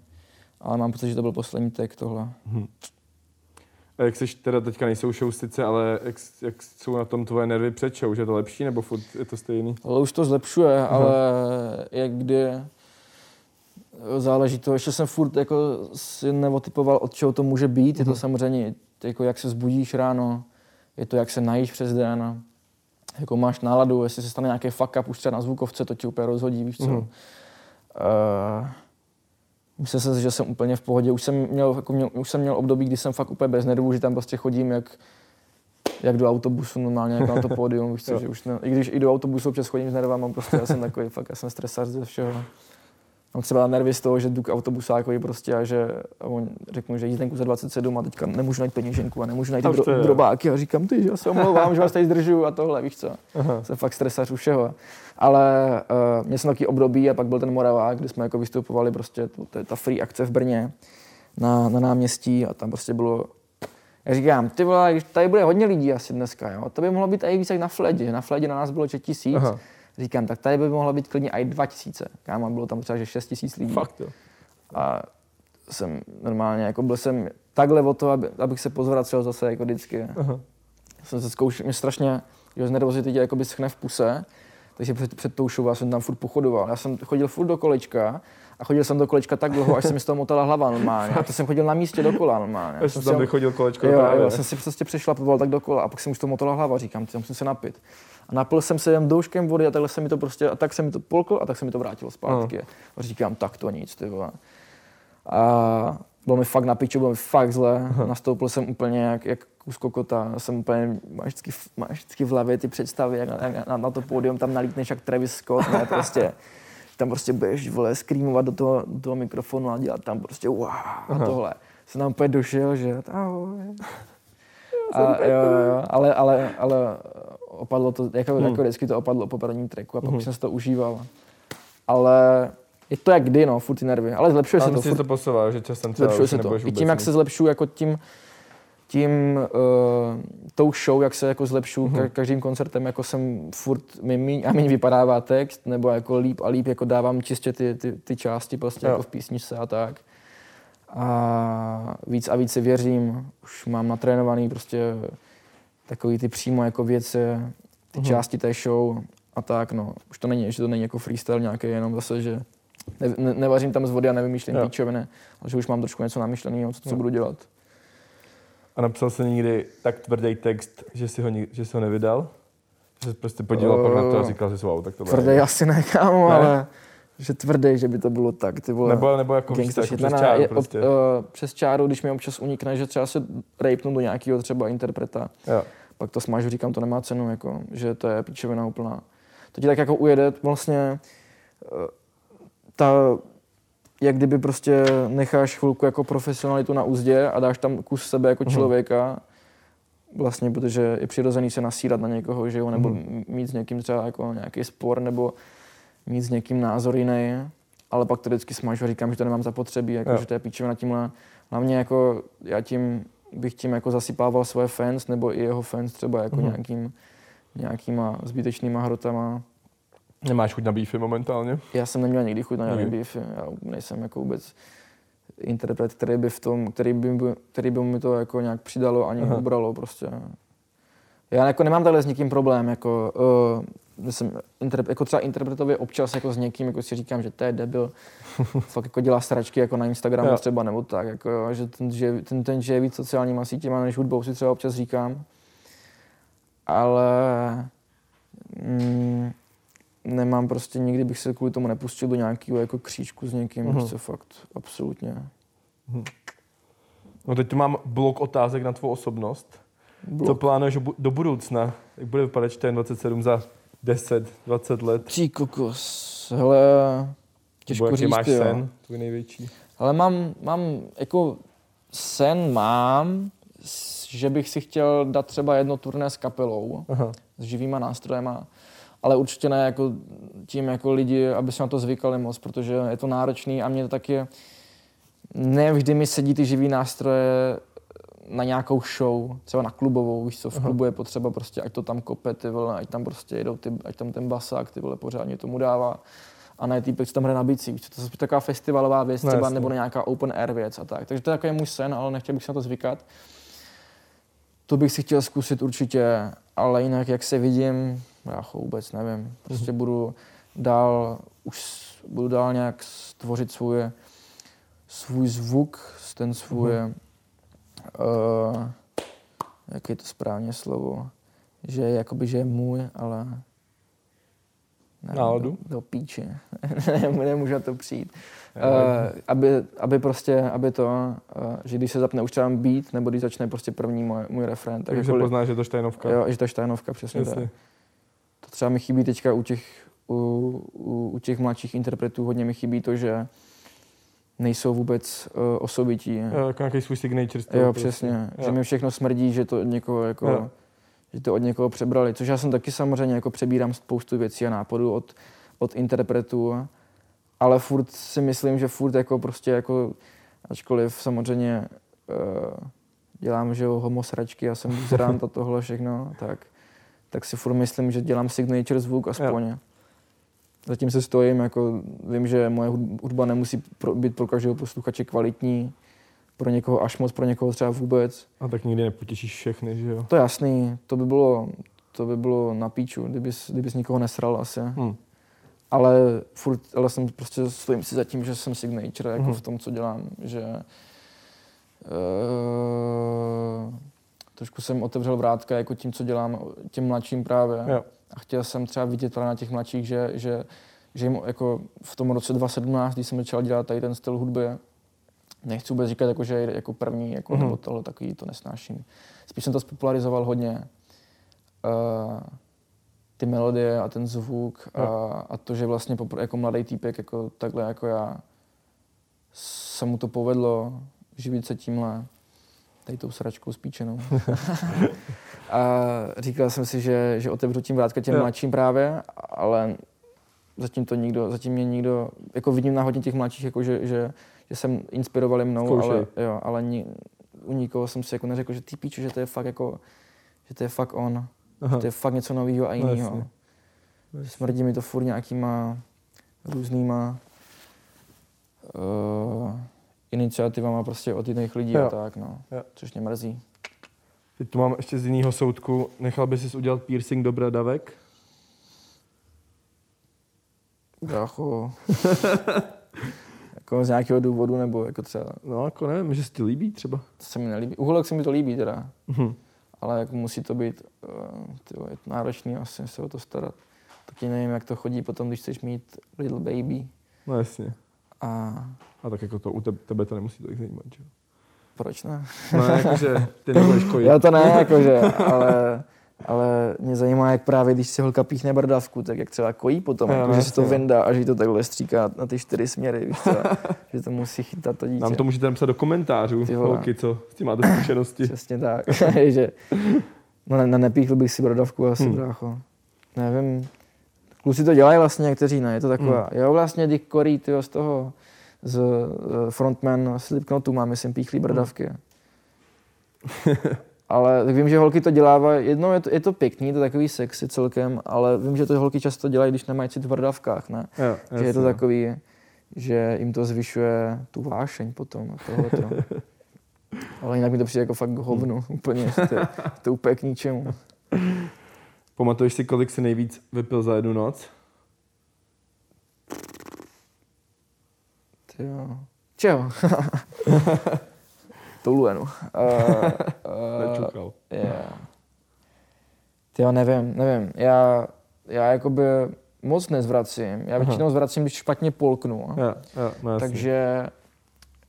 ale mám pocit, že to byl poslední tag tohle. A jak jsi teda teďka nejsou show sice, ale jak, jak jsou na tom tvoje nervy před show, že je to lepší, nebo furt je to stejný? Ale už to zlepšuje, Aha. ale jak kdy záleží to, ještě jsem furt jako si neotypoval, od čeho to může být. Je to Mhm. samozřejmě jako jak se zbudíš ráno, je to jak se najíš přes den, jako máš náladu, jestli se stane nějaký fuck up už třeba na zvukovce, to ti úplně rozhodí, víš co. Mhm. Uh, myslím si, že jsem úplně v pohodě. Už jsem měl, jako měl, už jsem měl období, kdy jsem fakt úplně bez nervů, že tam prostě chodím jak, jak do autobusu normálně, jako na to pódium, víš co, že už ne, i když i do autobusu občas chodím s nervama, prostě já jsem takový, fakt já jsem stresař ze všeho. Mám třeba nervy z toho, že jdu k autobusákovi prostě a že a on řeknu, že jízdenku za 27 a teďka nemůžu najít peněženku a nemůžu najít dro- je. drobáky a říkám, ty, že já se omlouvám, že vás tady zdržuju a tohle, víš co. Aha. Jsem fakt stresař u všeho. Ale uh, měl jsem takový období a pak byl ten Moravák, kde jsme jako vystupovali prostě, to, to je ta free akce v Brně na, na náměstí a tam prostě bylo já říkám, ty vole, tady bude hodně lidí asi dneska, jo, to by mohlo být i víc jak na Fledě, na Fledě na nás bylo 6 tisíc, Aha. Říkám, tak tady by mohlo být klidně i 2 tisíce, kámo, bylo tam třeba že 6 tisíc lidí. Fakt jo. A jsem normálně, jako byl jsem takhle o to, aby, abych se pozvracel zase jako vždycky. Aha. Jsem se zkoušel, mě strašně, že z nervozity tě jakoby schne v puse, takže před, před tou show já jsem tam furt pochodoval. Já jsem chodil furt do kolečka a chodil jsem do kolečka tak dlouho, až se mi z toho motala hlava normálně. A to jsem chodil na místě dokola normálně. Já Až jsem tam ho- vychodil kolečko Jo, jo, jsem si prostě přešlapoval tak dokola a pak jsem už to motala hlava, říkám, ty musím se napít. A napil jsem se jen douškem vody a takhle se mi to prostě, a tak se mi to polklo a tak se mi to vrátilo zpátky. A říkám, tak to nic, ty vole. A bylo mi fakt na piču, bylo mi fakt zle. Nastoupil jsem úplně jak, jak kus kokota. Jsem úplně, máš vždycky, v- máš vždycky v hlavě ty představy, jak, na- na, na, to pódium tam nalítneš jak Travis Scott, ne, prostě. Tam prostě budeš, vole, screamovat do toho, do toho mikrofonu a dělat tam prostě wow a tohle. Jsem tam úplně došel, že ahoj. A, jo, jo, jo, ale, ale, ale opadlo to, jako, Hmm. jako vždycky to opadlo po prvním tracku a pak už jsem si to užíval. Ale je to jak kdy, no, furt ty nervy. Ale zlepšuje Ale se to, furt to posouvá, že časem třeba zlepšuje se to. I tím, jak se zlepšuju, jako tím, tím uh, tou show, jak se jako zlepšuju Mhm. ka- každým koncertem, jako jsem furt mi míň a míň vypadává text, nebo jako líp a líp jako dávám čistě ty, ty, ty části prostě Jo. jako v písničce a tak. A víc a víc si věřím, už mám natrénovaný prostě takový ty přímo jako věci, ty Mhm. části té show a tak, no. Už to není, že to není jako freestyle nějaký, jenom zase, že ne, ne, nevařím tam z vody a nevymýšlím píčoviny, ale že už mám trošku něco namyšleného, co, co budu dělat. A napsal jsi někdy tak tvrdý text, že jsi ho, že jsi ho nevydal? Že jsi prostě podíval pak na to a Eh, říkal, že wow, tak to Tvrdý asi ne, kámo, Ne? ale že tvrdý, že by to bylo tak, ty vole. Nebo, nebo jako, jako přes čáru je- prostě. ob- eh, přes čáru, když mi občas unikne, že třeba se rejpnu do nějakého třeba interpreta, jo. pak to smažu, říkám, to nemá cenu, jako, že to je píčovina úplná. To ti tak jako ujede vlastně eh, ta, jak kdyby prostě necháš chvilku jako profesionalitu na úzdě a dáš tam kus sebe jako Mhm. člověka, vlastně, protože je přirozený se nasírat na někoho, že jo, nebo Mhm. mít s někým třeba jako nějaký spor, nebo mít s někým názor jiný, ale pak to vždycky smažu a říkám, že to nemám zapotřebí, jako, Jo. že to je píčovina tímhle. Hlavně jako já tím bych tím jako zasypával svoje fans, nebo i jeho fans třeba jako Mhm. nějakým, nějakýma zbytečnýma hrotama. Nemáš chuť na beefy momentálně? Já jsem neměl nikdy chuť na žádný Nikdy. beef, já nejsem jako vůbec interpret, který by v tom, který by, který by mi to jako nějak přidalo ani Aha. ubralo prostě. Já jako nemám takhle s nikým problém, jako, uh, jsem interp- jako třeba interpretově občas jako s někým, jako si říkám, že to je debil, fakt jako dělá sračky jako na Instagramu třeba nebo tak, jako, že ten, že ten, ten žije víc sociálníma sítěma než hudbou si třeba občas říkám. Ale mm, nemám prostě, nikdy bych se kvůli tomu nepustil do nějakého jako křížku s někým, Mhm. mm-hmm. prostě fakt, absolutně. No teď tu mám blok otázek na tvou osobnost. Blok. Co plánuješ do budoucna? Jak bude vypadat 27 za 10, 20 let? Ty kokos, hele, Nebo těžko jaký říct, máš jo. sen, tvůj největší? Ale mám, mám, jako sen mám, že bych si chtěl dát třeba jedno turné s kapelou, Aha. s živýma nástrojema, ale určitě ne jako tím jako lidi, aby se na to zvykali moc, protože je to náročný a mě to taky ne vždy mi sedí ty živý nástroje na nějakou show, třeba na klubovou, víš co, v klubu je potřeba prostě, ať to tam kope, ty vole, ať tam prostě jedou, ty, ať tam ten basák, ty vole, pořádně tomu dává. A ne týpek, co tam hraje na bicí, víš co, to je taková festivalová věc, No, třeba, jasně. nebo nějaká open air věc a tak. Takže to je takový můj sen, ale nechtěl bych se na to zvykat. To bych si chtěl zkusit určitě, ale jinak, jak se vidím, já vůbec nevím. Prostě budu dál, už budu dál nějak stvořit svůj, svůj zvuk, ten svůj, uh, jak je to správně slovo, že je jakoby, že je můj, ale nevím, Náladu? Do, do píče. Nemů- Nemůžu na to přijít. Uh, aby, aby prostě, aby to, uh, že když se zapne už třeba beat, nebo když začne prostě první můj, můj refrén, tak Takže se poznáš, že to štajnovka. Jo, že to štajnovka, přesně tak. Jasně. To třeba mi chybí teďka u těch, u, u, u těch mladších interpretů, hodně mi chybí to, že nejsou vůbec uh, osobití. Jo, jako nějaký svůj signature. toho Jo, prostě. přesně. Jo. Že mi všechno smrdí, že to od někoho jako, Jo. že to od někoho přebrali. Což já jsem taky samozřejmě jako přebírám spoustu věcí a nápadů od, od interpretů. Ale furt si myslím, že furt jako prostě jako, ačkoliv samozřejmě uh, dělám, že jo, homosračky, já jsem buzerant a tohle všechno, tak, tak si furt myslím, že dělám signature zvuk aspoň. Jo. Zatím se stojím, jako vím, že moje hud- hudba nemusí pro, být pro každého posluchače kvalitní, pro někoho až moc, pro někoho třeba vůbec. A tak nikdy nepotěšíš všechny, že jo? To je jasný, to by bylo, to by bylo na píču, kdybys, kdybys nikoho nesral asi. Hm. Ale furt, ale jsem prostě stojím si za tím, že jsem signature jako Mhm. v tom, co dělám, že uh, trošku jsem otevřel vrátka jako tím, co dělám těm mladším právě. Jo. A chtěl jsem třeba vidět právě na těch mladších, že, že, že jim jako v tom roce 2017, když jsem začal dělat tady ten styl hudby, nechci vůbec říkat, jako, že je jako první, jako, Mhm. nebo tohle takový, to nesnáším. Spíš jsem to spopularizoval hodně. Uh, ty melodie a ten zvuk a, a to, že vlastně popr- jako mladý týpek, jako takhle jako já, se mu to povedlo živit se tímhle, tady tou sračkou spíčenou. a říkal jsem si, že, že otevřu tím vrátka těm Jo. mladším právě, ale zatím to nikdo, zatím mě nikdo, jako vidím na hodně těch mladších, jako že, že, že jsem inspirovali mnou, Zkoušej. ale, jo, ale ni, u nikoho jsem si jako neřekl, že ty píču, že to je fakt jako, že to je fakt on, Aha. že to je fakt něco nového a No, jiného. jasně. Smrdí mi to furt nějakýma různýma uh, iniciativama prostě od jiných lidí Jo. a tak, no. Jo. Což mě mrzí. Teď tu mám ještě z jiného soudku. Nechal bys si udělat piercing do bradavek? Brácho. jako z nějakého důvodu, nebo jako třeba, No, jako nevím, že se ti líbí třeba. to se mi nelíbí. Uholek se mi to líbí teda, Mhm. ale jako musí to být, uh, tyjo, je to náročný asi se o to starat. Taky nevím, jak to chodí potom, když chceš mít little baby. No jasně. A A tak jako to u tebe, tebe to nemusí tolik zajímat, že? jo? proč ne? No jakože ty nebudeš kojit. Já to ne, jakože, ale, ale mě zajímá, jak právě, když si holka píchne brdavku, tak jak třeba kojí potom, Jo, jako, že si to vyndá a že to takhle stříká na ty čtyři směry, víš co, že to musí chytat to dítě. Nám to můžete napsat do komentářů, Ty holky, co s tím máte zkušenosti. Přesně tak, že no, ne, ne, nepíchl bych si bradavku asi, hmm. brácho. Nevím, kluci to dělají vlastně, někteří ne, je to taková, Hmm. jo vlastně Dick Corey, tyjo, z toho, z eh, frontman Slipknotu má, myslím, píchlý bradavky. ale tak vím, že holky to dělávají, jednou je to, je to pěkný, je to takový sexy celkem, ale vím, že to holky často dělají, když nemají cit v bradavkách, ne? Jo, že je to jasně. takový, že jim to zvyšuje tu vášeň potom tohleto. Ale jinak mi to přijde jako fakt hovno, úplně, to, je- to je úplně k ničemu. Pamatuješ si, kolik jsi nejvíc vypil za jednu noc? Jo. Čeho? Touluenu. Uh, uh, Nečukal. yeah. Ty jo, nevím, nevím. Já, já jakoby moc nezvracím. Já Aha. většinou zvracím, když špatně polknu. Jo, jo, no jasně. Takže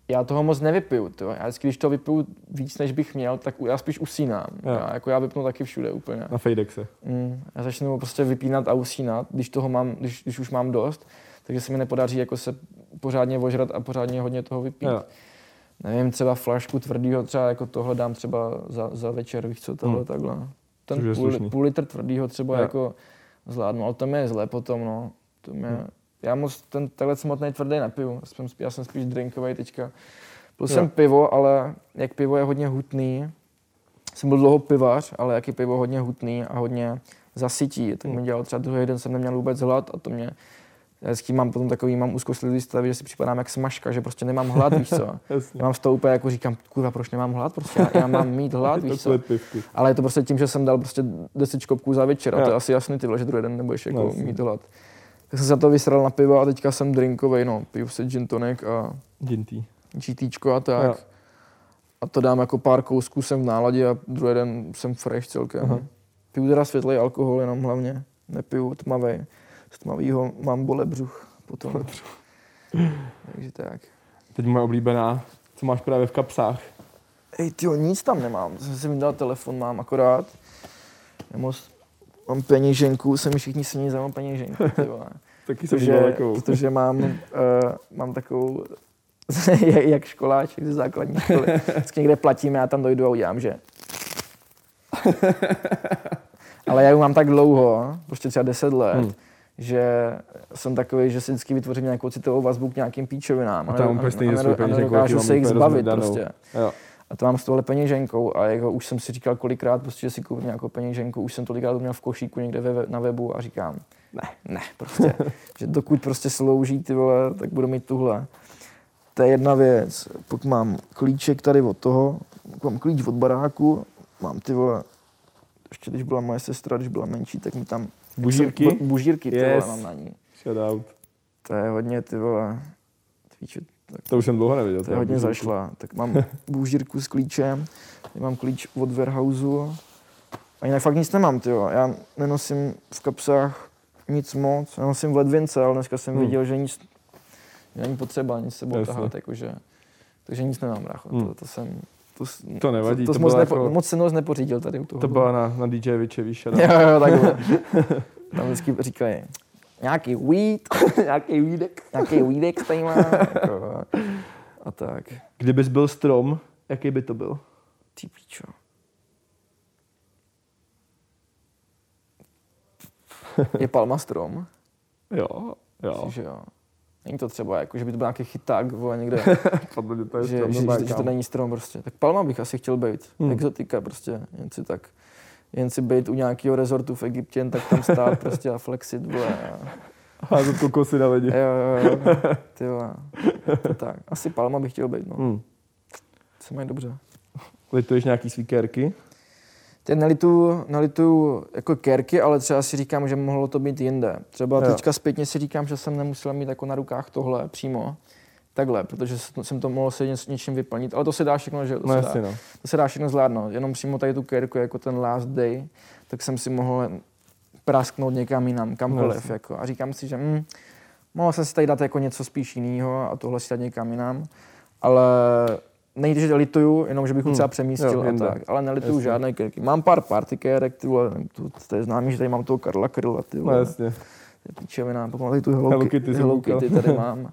já toho moc nevypiju. Tyjo. Já vždycky, když to vypiju víc, než bych měl, tak já spíš usínám. Jo. Já, jako já vypnu taky všude úplně. Na Fejdexe. Mm, já začnu prostě vypínat a usínat, když, toho mám, když, když už mám dost, takže se mi nepodaří jako se pořádně ožrat a pořádně hodně toho vypít. Jo. Nevím, třeba flašku tvrdýho, třeba jako tohle dám třeba za, za večer, víš co, tohle Hmm. takhle. Ten půl, půl litr tvrdýho třeba Jo. jako zvládnu, ale to mi je zle potom, no. To mě, Hmm. Já moc ten takhle samotný tvrdý nepiju, já jsem, já jsem spíš drinkový teďka. Byl jsem pivo, ale jak pivo je hodně hutný, jsem byl dlouho pivař, ale jak je pivo hodně hutný a hodně zasytí, tak Hmm. mi dělal třeba druhý den jsem neměl vůbec hlad a to mě já vždycky mám potom takový, mám úzkostlivý stav, že si připadám jak smažka, že prostě nemám hlad, víš co. Já mám z toho úplně jako říkám, kurva, proč nemám hlad, prostě já, já mám mít hlad, víš co. Ale je to prostě tím, že jsem dal prostě 10 škopků za večer a to je asi jasný, ty vole, že druhý den nebudeš jako No, mít hlad. Tak jsem se za to vysral na pivo a teďka jsem drinkovej, no, piju si gin tonic a Ginty. GTčko a tak. Jo. A to dám jako pár kousků, jsem v náladě a druhý den jsem fresh celkem. Aha. Piju teda světlej alkohol jenom hlavně, nepiju tmavý. Z tmavýho mám bole břuch potom. Takže tak. Teď moje oblíbená, co máš právě v kapsách. Ej, tyjo, nic tam nemám. Jsem si vydal telefon, mám akorát. Nemoc, mám peněženku, se mi všichni smějí za mou peněženku. Taky jsem protože, daleko. protože mám, uh, mám takovou, jak- školáček ze základní školy. Vždycky někde platíme, já tam dojdu a udělám, že... Ale já ji mám tak dlouho, prostě třeba 10 let, Hmm. že jsem takový, že si vždycky vytvořím nějakou citovou vazbu k nějakým píčovinám. A tam úplně stejně peněženku, nedokážu taky se mám jich zbavit prostě. Jo. A to mám s tohle peněženkou a jako už jsem si říkal kolikrát, prostě, že si koupím nějakou peněženku, už jsem tolikrát měl v košíku někde ve, na webu a říkám, ne, ne, prostě, že dokud prostě slouží ty vole, tak budu mít tuhle. To je jedna věc. Pokud mám klíček tady od toho, mám klíč od baráku, mám ty vole, ještě když byla moje sestra, když byla menší, tak mi tam Bužírky? Bu- bužírky ty Yes. vole, mám na ní. Shout out. To je hodně ty vole, tvíče, tak To už jsem dlouho neviděl. to je hodně zašla. Tak mám bůžírku s klíčem, mám klíč od warehouseu a jinak fakt nic nemám, tyjo. Já nenosím v kapsách nic moc, já nosím v ledvince, ale dneska jsem Hmm. viděl, že nic že není potřeba nic sebou Jasně. tahat, jakože, takže nic nemám, brácho. Hmm. To, to jsem, to, To nevadí, to, to to, moc, nepo, jako- moc se moc nepořídil tady u toho. To byla na, na DJ Viče, shout Jo, jo, takhle. Tam vždycky říkají, nějaký weed, Nějaký výdek. nějaký weedek tady má, jako, a tak. Kdybys byl strom, jaký by to byl? Ty píčo. Je palma strom, Jo, jo. že jo. Není to třeba, jako, že by to byl nějaký chyták, vole, někde, Podle mě to je že, strom, že, že, že, to není strom prostě. Tak palma bych asi chtěl být, Hmm. hmm. exotika prostě, jen si tak. Jen si být u nějakého rezortu v Egyptě, jen tak tam stát prostě a flexit, vole. A, Házet kokosy na lidi. jo, jo, jo, ty vole. To tak. Asi palma bych chtěl být, no. Hmm. Se mají dobře. Lituješ nějaký svý kérky? Teď nalituju, nalituju jako kerky, ale třeba si říkám, že mohlo to být jinde. Třeba Jo. teďka zpětně si říkám, že jsem nemusel mít jako na rukách tohle přímo. Takhle, protože jsem to mohl se s něčím vyplnit, ale to se dá všechno, že to, No se dá, no. to se dá všechno zvládnout. Jenom přímo tady tu kerku jako ten last day, tak jsem si mohl prasknout někam jinam, kamkoliv. jasně. Jako. A říkám si, že hm, Mohl jsem si tady dát jako něco spíš jiného a tohle si dát někam jinam, ale nejde, že lituju, jenom že bych hmm. třeba přemístil Jo, a jinde. tak, ale nelituju Jasně. žádné kerky. Mám pár partykérek, ty vole, to, to je známý, že tady mám toho Karla Kryla, ty No vole. jasně. To je píčovina, tady tu Hello, Hello Kitty, Hello. Kitty tady mám.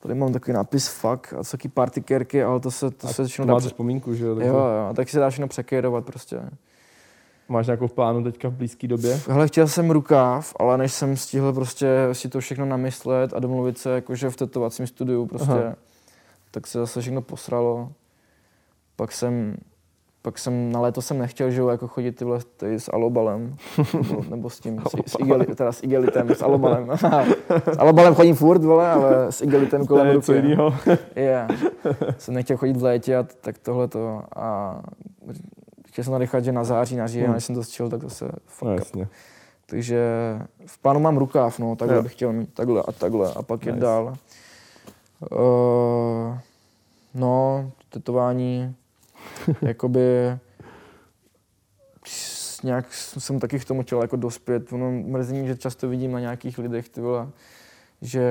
Tady mám takový nápis fuck a taky partykérky, ale to se, to se To všechno dá máš pře- vzpomínku, že jo? Jo, jo, tak se dá všechno překérovat prostě. Máš nějakou v plánu teďka v blízké době? Hele, chtěl jsem rukáv, ale než jsem stihl prostě si to všechno namyslet a domluvit se jakože v tetovacím studiu prostě, Aha. Tak se zase všechno posralo. Pak jsem, pak jsem, na léto jsem nechtěl, že jo, jako chodit tyhle ty s alobalem, nebo, nebo s tím, s, s, igeli, teda s igelitem, s alobalem. s alobalem chodím furt, vole, ale s igelitem To kolem je co ruky. Je. Jsem nechtěl chodit v létě, a tak tohle to. A chtěl jsem narychat, že na září, na říjen, Hmm. jsem to stihl, tak zase No fuck up. jasně. Takže v plánu mám rukáv, no, takhle Jo. bych chtěl mít, takhle a takhle a pak Nice. dál. Uh, no, tetování, jakoby nějak jsem taky k tomu chtěl jako dospět. Ono mrzí mě, že často vidím na nějakých lidech, ty vole, že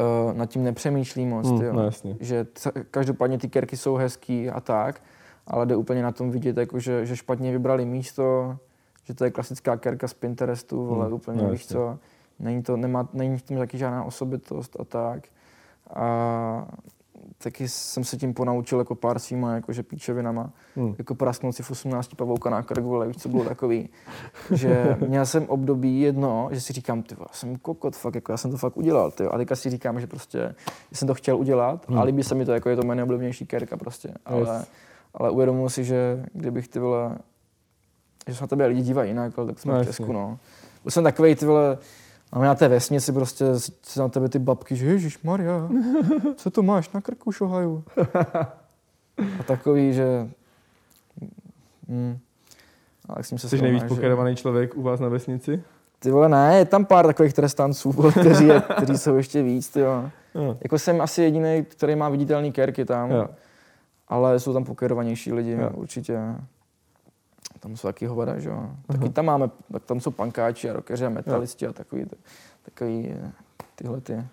uh, nad tím nepřemýšlí moc, Hmm, ty jo. no jasně. Že c- každopádně ty kerky jsou hezký a tak, ale jde úplně na tom vidět, jako že, že špatně vybrali místo, že to je klasická kerka z Pinterestu, vole, Hmm, úplně, no víš co, není, to, nemá, není v tom taky žádná osobitost a tak. A taky jsem se tím ponaučil jako pár svýma jakože píčovinama, Hmm. jako prasknout si v 18 pavouka na krku, ale víš, co bylo takový, že měl jsem období jedno, že si říkám, ty jsem kokot, fakt, jako já jsem to fakt udělal, ty, a teďka si říkám, že prostě že jsem to chtěl udělat Hmm. a líbí se mi to, jako je to moje nejoblíbenější kerka prostě, ale, Yes. Ale uvědomuji si, že kdybych ty vole, že se na tebe lidi dívají jinak, ale tak jsme No, v. Česku, no. Byl jsem takový ty vole, Máme na té vesnici prostě se na tebe ty babky, že Ježíš Maria, co to máš na krku šohaju? A takový, že... Hmm. A tak jsem se Jsi nejvíc srovnal, že- pokerovaný člověk u vás na vesnici? Ty vole, ne, je tam pár takových trestanců, kteří, je, kteří jsou ještě víc, ty jo. Jo. Jako jsem asi jediný, který má viditelný kerky tam, Jo. Ale jsou tam pokerovanější lidi, Jo. určitě. Tam jsou taky hovada, že jo. Taky tam máme, tak tam jsou pankáči a rockeři a metalisti a takový, takový eh, tyhle ty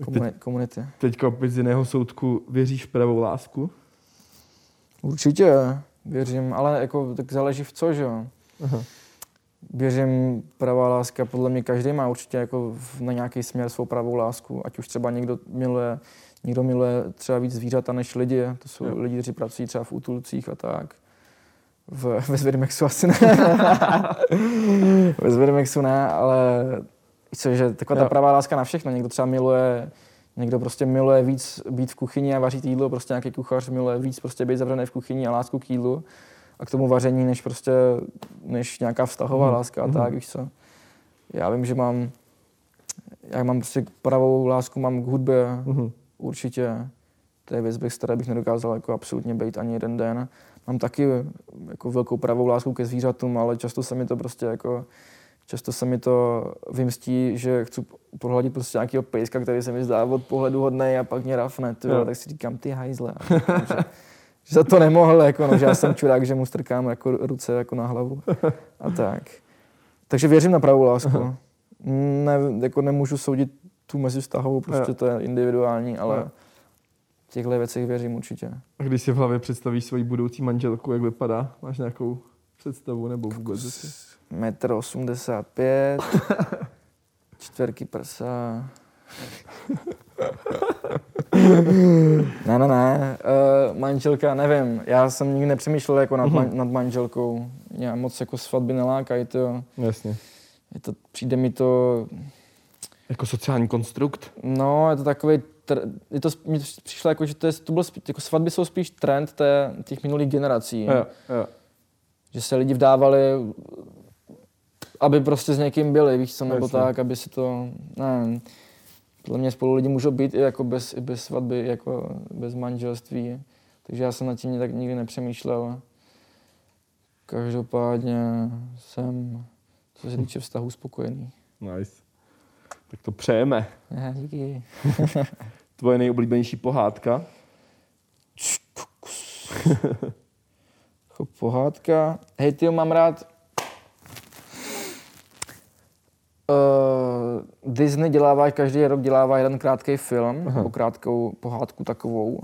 komuni- komunity. Teďka opět z jiného soudku věříš v pravou lásku? Určitě, věřím, ale jako tak záleží v co, že jo. Aha. Věřím, pravá láska, podle mě každý má určitě jako na nějaký směr svou pravou lásku, ať už třeba někdo miluje, někdo miluje třeba víc zvířata než lidi, to jsou Jo. lidi, kteří pracují třeba v útulcích a tak. V, ve Zvěrmexu asi ne. ve Zvěrmexu ne, ale víš co, že taková ta Jo. pravá láska na všechno. Někdo třeba miluje, někdo prostě miluje víc být v kuchyni a vařit jídlo, prostě nějaký kuchař miluje víc prostě být zavřený v kuchyni a lásku k jídlu a k tomu vaření, než prostě, než nějaká vztahová Mhm. láska a Mhm. tak, víš co. Já vím, že mám, já mám prostě pravou lásku, mám k hudbě, Mhm. Určitě. To je věc, bez které bych nedokázal jako absolutně být ani jeden den. Mám taky jako velkou pravou lásku ke zvířatům, ale často se mi to prostě jako často se mi to vymstí, že chci pohladit prostě nějakého pejska, který se mi zdá od pohledu hodnej a pak mě rafne, ty, vole, Jo. tak si říkám, ty hajzle. A říkám, že, že za to nemohl, jako, no, že já jsem čurák, že mu strkám jako ruce jako na hlavu a tak. Takže věřím na pravou lásku. Ne, jako nemůžu soudit tu mezivztahovou, prostě to je individuální, ale Jo. v těchto věcech věřím určitě. A když si v hlavě představíš svoji budoucí manželku, jak vypadá? Máš nějakou představu nebo vůbec? Metr 85, čtverky prsa. ne, ne, ne. Uh, manželka, nevím. Já jsem nikdy nepřemýšlel jako nad, man, nad manželkou. Já moc jako svatby nelákají, to. Jasně. Je to, přijde mi to, Jako sociální konstrukt? no, je to takový, tr- je to, mně to přišlo jako, že to, je, to bylo spíš, jako svatby jsou spíš trend té, těch minulých generací. Jo, jo. že se lidi vdávali, aby prostě s někým byli, víš co, nebo Jasně. tak, aby si to, nevím, podle mě spolu lidi můžou být i jako bez, i bez svatby, jako bez manželství, takže já jsem nad tím tak nikdy nepřemýšlel. Každopádně jsem, co se týče vztahu, spokojený. Nice. Tak to přejeme. Ne, díky. Tvoje nejoblíbenější pohádka? Jako pohádka. Hej, ty mám rád uh, Disney dělává, každý rok dělává jeden krátký film, nebo krátkou pohádku takovou.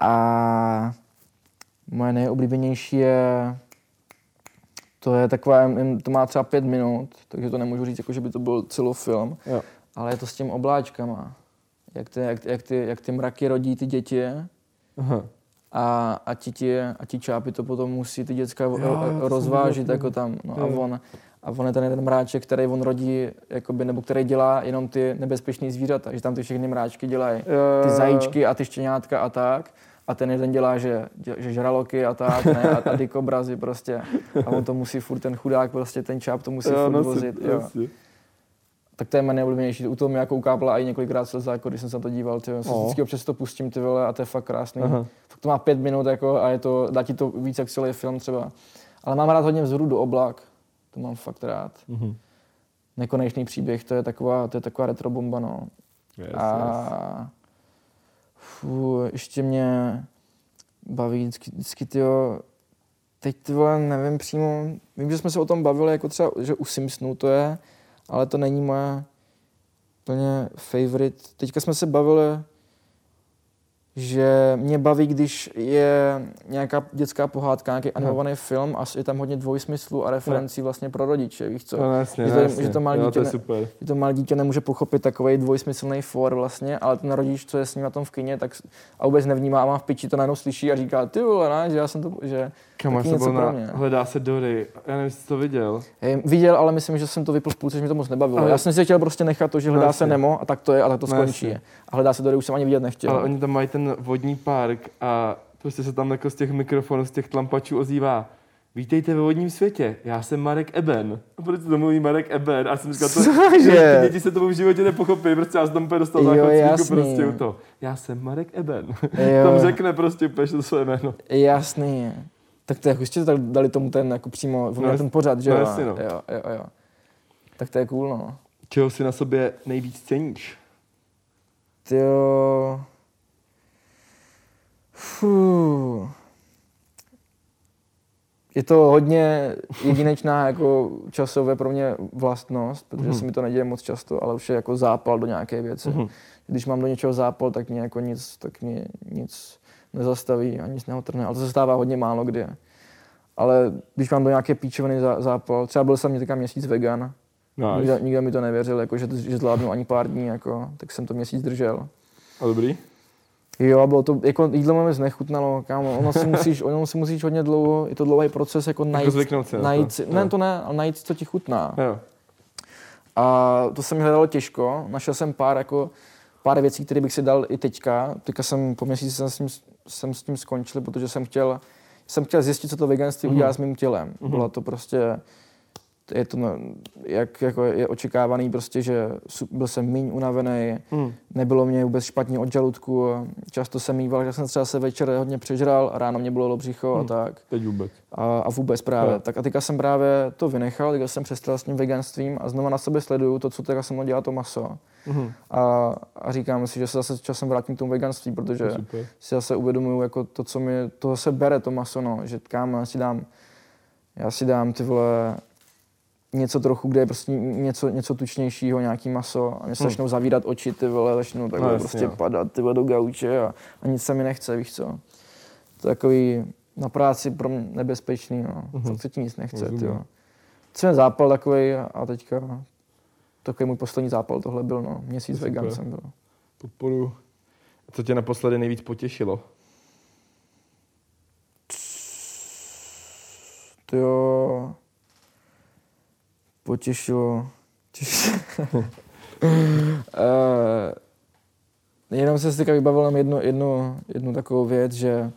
A moje nejoblíbenější je, to je taková, jen- to má třeba pět minut, takže to nemůžu říct, jako že by to byl celofilm, Jo. ale je to s tím obláčkama. Jak ty, jak, jak, ty, jak ty mraky rodí ty děti Aha. a, a, ti, ti, a ti čápy to potom musí ty děcka Jo, jo, rozvážit jako tam. No, a, on, a on je ten jeden mráček, který on rodí, jakoby, nebo který dělá jenom ty nebezpečné zvířata, že tam ty všechny mráčky dělají. Ty zajíčky a ty štěňátka a tak. A ten jeden dělá, že, že žraloky a tak, ne, a, a ty kobrazy prostě. A on to musí furt, ten chudák prostě, ten čáp to musí Jo, furt vozit. Jo. jasně. Tak to je moje nejoblíbenější. U toho mi jako ukápla i několikrát slza, jako když jsem se na to díval. Ty, No. vždycky občas to pustím, ty vole, a to je fakt krásný. Aha. Fakt to má pět minut jako, a je to, dá ti to víc jak celý film třeba. Ale mám rád hodně vzhůru do oblak. To mám fakt rád. Mhm. Nekonečný příběh, to je taková, to je taková retro bomba, no. Yes, yes. Fů, ještě mě baví vždycky, vždycky tyjo, teď ty vole, nevím přímo, vím, že jsme se o tom bavili, jako třeba, že u Simpsonů to je, ale to není moje úplně favorite. Teďka jsme se bavili, že mě baví, když je nějaká dětská pohádka, nějaký animovaný film a je tam hodně dvojsmyslů a referencí vlastně pro rodiče, víš co? No, jasně, že, no, to, jasně. že to malé jo, dítě to ne- že to malé dítě nemůže pochopit takový dvojsmyslný for vlastně, ale ten rodič, co je s ním na tom v kině, tak a vůbec nevnímá a má v piči, to najednou slyší a říká, ty vole, ne, že já jsem to, že Kam taky se byl na. Hledá se Dory. Já nevím, jestli to viděl. Hej, viděl, ale myslím, že jsem to vypl v půlce, že mi to moc nebavilo. Ale- Já jsem si chtěl prostě nechat to, že hledá No se. Nemo a tak to je, ale tak to No skončí. jasně. A hledá se Dory, už jsem ani vidět nechtěl. Ale oni tam mají ten vodní park a prostě se tam jako z těch mikrofonů, z těch tlampačů ozývá. Vítejte ve vodním světě, já jsem Marek Eben. A proč to mluví Marek Eben? A jsem říkal, to, ty děti se tomu v životě nepochopí, prostě já jsem tam dostal Jo, záchod prostě u toho. Já jsem Marek Eben. Jo. tam řekne prostě úplně to své jméno. Jasný. Tak to je, ještě tak dali tomu ten jako přímo, No ten pořad, že no jo? jasně, no. jo? Jo, jo, Tak to je cool, no. Čeho si na sobě nejvíc ceníš? Ty jo. Fuh. Je to hodně jedinečná jako časové pro mě vlastnost, protože se mi to neděje moc často, ale už je jako zápal do nějaké věci. Mhm. Když mám do něčeho zápal, tak mě jako nic, tak mě nic nezastaví a nic neotrhne. Ale to se stává hodně málo kdy. Ale když mám do nějaké píčoviny zá- zápal, třeba byl jsem teďka měsíc vegan, No, nikdo, nikdo mi to nevěřil, jako, že, že zvládnu ani pár dní, jako, tak jsem to měsíc držel. a dobrý? Jo, a bylo to, jako jídlo mi nechutnalo, kámo, ono si musíš, ono si musíš hodně dlouho, je to dlouhý proces, jako najít, zvyknout si na to. najít si, ne, to ne, ale najít, co ti chutná. Jo. A to se mi hledalo těžko, našel jsem pár, jako, pár věcí, které bych si dal i teďka, teďka jsem po měsíci jsem s tím, jsem s tím skončil, protože jsem chtěl, jsem chtěl zjistit, co to veganství udělá s mým tělem. Bylo to prostě, je to, no, jak jako je očekávaný prostě, že byl jsem míň unavený, Hmm. nebylo mě vůbec špatně od žaludku, často jsem mýval, že jsem třeba se večer hodně přežral, ráno mě bylo břicho a Hmm. tak. Teď vůbec. A, a vůbec právě. Jo. Tak a teďka jsem právě to vynechal, teďka jsem přestal s tím veganstvím a znova na sebe sleduju to, co teďka se mnou dělá to maso. Mhm. A, a říkám si, že se zase časem vrátím k tomu veganství, protože Super. si zase uvědomuju jako to, co mi, to zase bere to maso, no, že kámo, já si dám, já si dám ty vole, něco trochu, kde je prostě něco, něco tučnějšího, nějaký maso a mě se Hmm. začnou zavírat oči, ty vole, začnou takhle No, no, prostě jo. padat ty vole do gauče a, a nic se mi nechce, víš co. To je takový na práci pro mě nebezpečný, no. Se ti nic nechce, Rozumím. ty jo. Co je zápal takový a teďka takový můj poslední zápal tohle byl, no. Měsíc Super. vegan jsem byl. Podporu. Co tě naposledy nejvíc potěšilo? To jo, potěšilo. Těš... uh, jenom jsem si teďka vybavil jednu, jednu, jednu takovou věc, že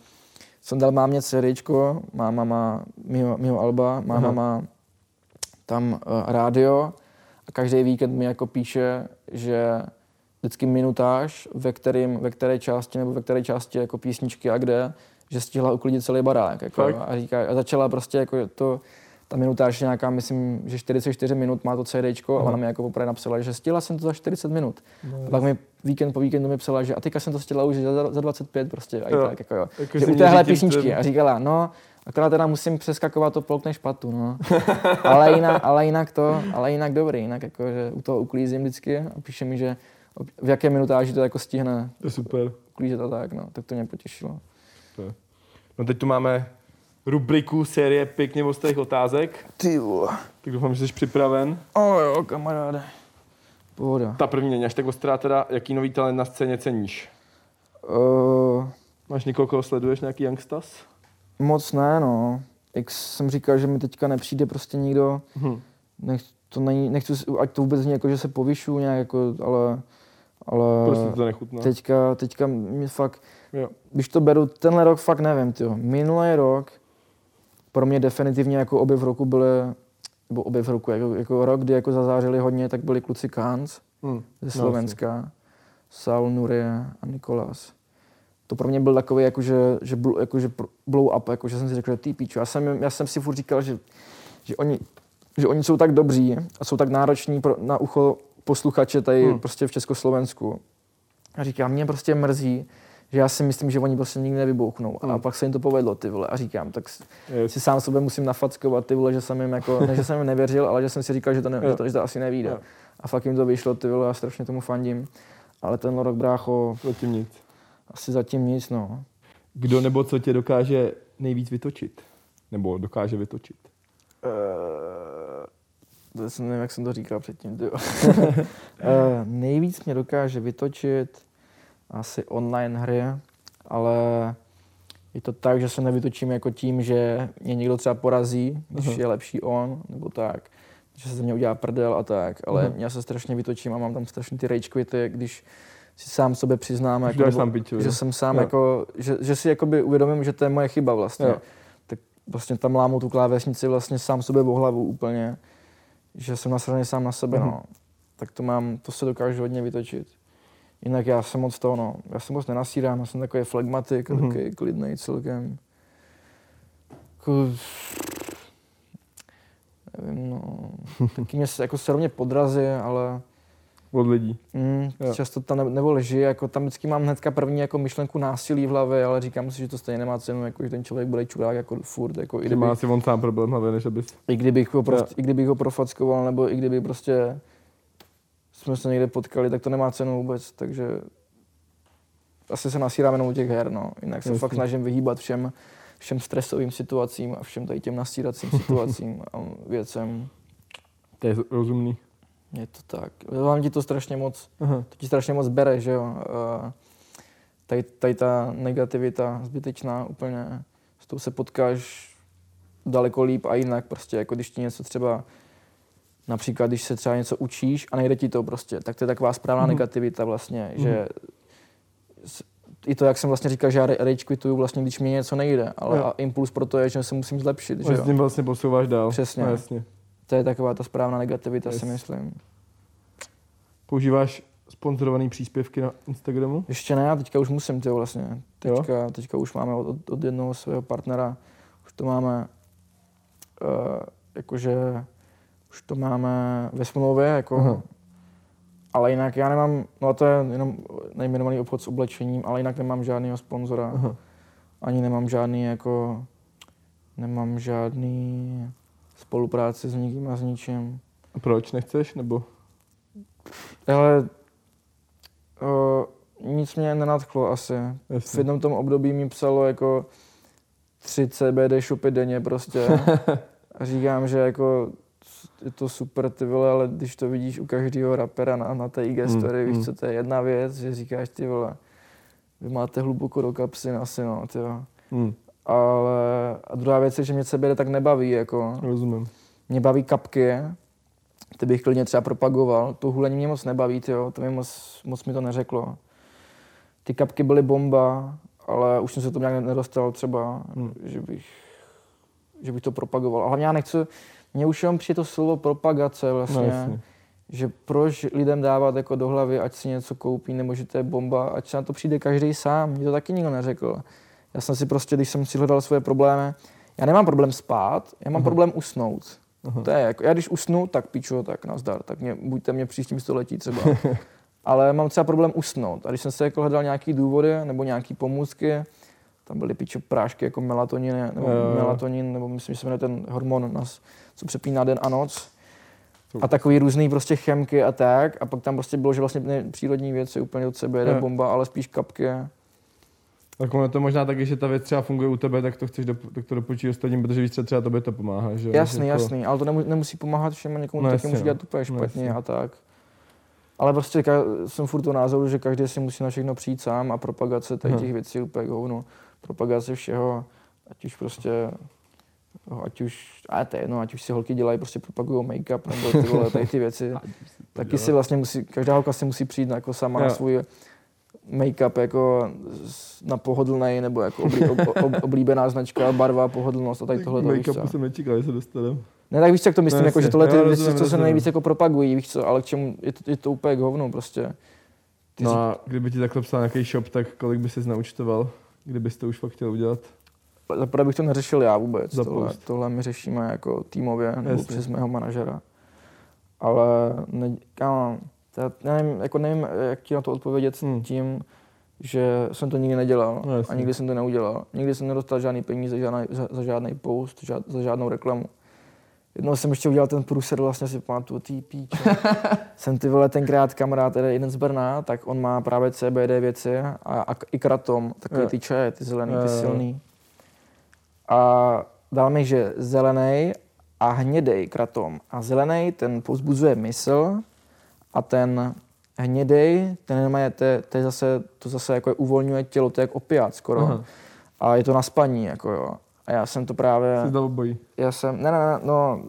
jsem dal mámě CDčko, máma má mýho, mýho Alba, máma Aha. má tam uh, rádio a každý víkend mi jako píše, že vždycky minutáž, ve, kterým, ve které části nebo ve které části jako písničky a kde, že stihla uklidit celý barák. Jako, Fakt? a, říká, a začala prostě jako to, ta minutáž je nějaká, myslím, že 44 minut má to CDčko a Aha. ona mi jako poprvé napsala, že stihla jsem to za 40 minut. A pak mi víkend po víkendu mi psala, že a teďka jsem to stihla už za, za 25 prostě a Jo. tak. Jako, jo. Jako, Že u téhle písničky. ten- A říkala, no, Akorát teda musím přeskakovat to polkne špatu, no. ale, jinak, ale jinak to, ale jinak dobrý, jinak jako, že u toho uklízím vždycky a píše mi, že v jaké minutáži to jako stihne To je super. uklízet a tak, no. Tak to mě potěšilo. No teď tu máme rubriku série pěkně ostrých otázek, Ty vole. tak doufám, že jsi připraven. O jo, kamaráde. Pohoda. Ta první není až tak ostrá teda, jaký nový talent na scéně ceníš? Uh, Máš někoho, koho sleduješ, nějaký youngstas? moc ne, no. Jak jsem říkal, že mi teďka nepřijde prostě nikdo, Hm. nech, to není, nechci, ať to vůbec není jako, že se povyšu nějak, jako, ale, ale Prostě to nechutná. teďka, teďka mi fakt, Jo. když to beru, tenhle rok fakt nevím, tyjo. Minulý rok pro mě definitivně jako objev roku byly, nebo objev roku, jako, jako rok, kdy jako zazářili hodně, tak byli kluci Kans Hm. ze Slovenska, Saul Nurie a Nikolas. To pro mě byl takový, jakože, že, bl- jakože blow up, jakože jsem si řekl, že ty píčo. Já jsem, já jsem si furt říkal, že, že, oni, že oni jsou tak dobří a jsou tak nároční pro, na ucho posluchače tady Hmm. hmm. prostě v Československu. A říkám, mě prostě mrzí, že já si myslím, že oni prostě nikdy nevybouchnou. Hmm. A pak se jim to povedlo, ty vole. A říkám, tak Yes. si sám sebe musím nafackovat, ty vole, že jsem jim jako, ne, že jsem jim nevěřil, ale že jsem si říkal, že to, ne, Jo. že to, že to asi nevíde. Jo. A fakt jim to vyšlo, ty vole, já strašně tomu fandím. Ale ten rok, brácho, Zatím nic. asi zatím nic, no. Kdo nebo co tě dokáže nejvíc vytočit? Nebo dokáže vytočit? Uh, to jsem nevím, jak jsem to říkal předtím, uh, nejvíc mě dokáže vytočit asi online hry, ale je to tak, že se nevytočím jako tím, že mě někdo třeba porazí, když Aha. je lepší on, nebo tak, že se ze mě udělá prdel a tak, ale Aha. já se strašně vytočím a mám tam strašně ty rage quity, když si sám sobě přiznám, jako, nebo- sám piču, že jsem sám Jo. jako, že, že si jakoby uvědomím, že to je moje chyba vlastně. Jo. Tak vlastně tam lámu tu klávesnici vlastně sám sobě o hlavu úplně, že jsem nasraný sám na sebe, Mhm. no. Tak to mám, to se dokážu hodně vytočit. Jinak já jsem moc to, no, já jsem moc nenasírám, já jsem takový flegmatik, Mhm. mm-hmm. takový klidný celkem. Jako, nevím, no, taky mě se, jako se rovně podrazí, ale Od lidí. Mm, Jo. často tam ne, nebo lži, jako tam vždycky mám hnedka první jako myšlenku násilí v hlavě, ale říkám si, že to stejně nemá cenu, jako že ten člověk bude čurák jako furt, jako i Že kdyby, má asi on sám problém hlavě, než abys... i kdybych ho, prostě, i kdybych ho profackoval, nebo i kdyby prostě jsme se někde potkali, tak to nemá cenu vůbec, takže asi se nasírám jenom u těch her, no. Jinak se Jasně. fakt snažím vyhýbat všem, všem stresovým situacím a všem tady těm nasíracím situacím a věcem. To je rozumný. Je to tak. Vám ti to strašně moc Aha. to ti strašně moc bere, že jo. Tady, tady ta negativita zbytečná úplně, s tou se potkáš daleko líp a jinak prostě, jako když ti něco třeba, například když se třeba něco učíš a nejde ti to prostě, tak to je taková správná Mhm. negativita vlastně, že s- i to, jak jsem vlastně říkal, že já ra- rage quituju vlastně, když mi něco nejde, ale Jo. a impuls pro to je, že se musím zlepšit, že Že s jo. tím vlastně posouváš dál. Přesně. No, jasně. To je taková ta správná negativita, Yes. si myslím. Používáš sponzorované příspěvky na Instagramu? Ještě ne, já teďka už musím, tyjo, vlastně. Teďka, teďka už máme od, od- od jednoho svého partnera, už to máme, uh, jakože, už to máme ve smlouvě, jako, Aha. ale jinak já nemám, no a to je jenom nejmenovaný obchod s oblečením, ale jinak nemám žádného sponzora, Aha. ani nemám žádný, jako, nemám žádný spolupráci s nikým a s ničím. A proč nechceš? Nebo Ale uh, nic mě nenadchlo asi. V jasně. jednom tom období mi psalo jako tři CBD shopy denně prostě. A říkám, že jako je to super ty vole, ale když to vidíš u každého rapera na, na té IG Mm, story, mm. víš co, to je jedna věc, že říkáš ty vole, vy máte hluboko do kapsy asi no, ty jo. Hm, Ale a druhá věc je, že mě CBD tak nebaví, jako. rozumím. Mě baví kapky, ty bych klidně třeba propagoval. To hulení mě moc nebaví, tyjo, to mi moc, moc mi to neřeklo. Ty kapky byly bomba, ale už jsem se to nějak nedostal třeba, Hmm. že, bych, že bych to propagoval. A hlavně já nechci, mě už jenom přijde to slovo propagace vlastně, No jasně. že proč lidem dávat jako do hlavy, ať si něco koupí, nebo že to je bomba, ať se na to přijde každý sám, mě to taky nikdo neřekl. Já jsem si prostě, když jsem si hledal svoje problémy, já nemám problém spát, já mám Aha. problém usnout. Aha. To je jako, já když usnu, tak píču, tak nazdar, tak mě, buďte mě příštím století třeba. Ale mám třeba problém usnout. A když jsem se jako hledal nějaký důvody nebo nějaký pomůcky, tam byly pičo prášky jako melatonin, nebo Jo, jo. melatonin, nebo myslím, že se jmenuje ten hormon, nás, co přepíná den a noc. A takový různý prostě chemky a tak. A pak tam prostě bylo, že vlastně přírodní věci úplně od sebe jede bomba, ale spíš kapky. Tak ono to možná taky, že ta věc třeba funguje u tebe, tak to chceš do, tak to dopočít ostatním, protože víš, třeba tobě to pomáhá. Že? Jasný, to- jasný, ale to nemu, nemusí pomáhat všem, a někomu No no, taky může no. dělat úplně No špatně jasně. a tak. Ale prostě ka- jsem furt to názoru, že každý si musí na všechno přijít sám a propagace Aha. těch věcí úplně k hovnu. Propagace všeho, ať už prostě ať už, a to je jedno, ať už si holky dělají, prostě propagují make-up nebo ty vole, tady ty věci. Taky si vlastně musí, každá holka si musí přijít jako sama na Jo. svůj make-up jako na pohodlnej, nebo jako oblí, ob, ob, oblíbená značka, barva, pohodlnost a tady tohle. Make-upu jsem nečekal, že se dostanu. Ne, tak víš, jak to myslím, No, jako, že tohle ty věci, co se nejvíc jako propagují, víš co, ale k čemu, je to, je to úplně k hovnu prostě. Ty No řík- a kdyby ti takhle psal nějaký shop, tak kolik by ses naučtoval, kdybys to už fakt chtěl udělat? Zaprvé bych to neřešil já vůbec, tohle, tohle my řešíme jako týmově, nebo Jasně. přes mého manažera. Ale ne, kámo, já nevím, jako nevím, jak ti na to odpovědět Hmm. tím, že jsem to nikdy nedělal No, a nikdy jsem to neudělal. Nikdy jsem nedostal žádný peníze žádný, za, za žádný post, žád, za žádnou reklamu. Jednou jsem ještě udělal ten průser, vlastně si pamatuju, ty píče. jsem ty vole tenkrát kamarád, tedy jeden z Brna, tak on má právě CBD věci a, a i kratom, takový ty čaje, ty zelený, ty silný. A dal mi, že zelený a hnědej kratom. A zelený ten pozbuzuje mysl a ten hnědej, ten nemá, to, je- to, je zase, to zase jako uvolňuje tělo, to je jak opiát skoro. Aha. A je to na spaní, jako jo. A já jsem to právě Jsi dal obojí. já jsem, ne, ne, ne, no,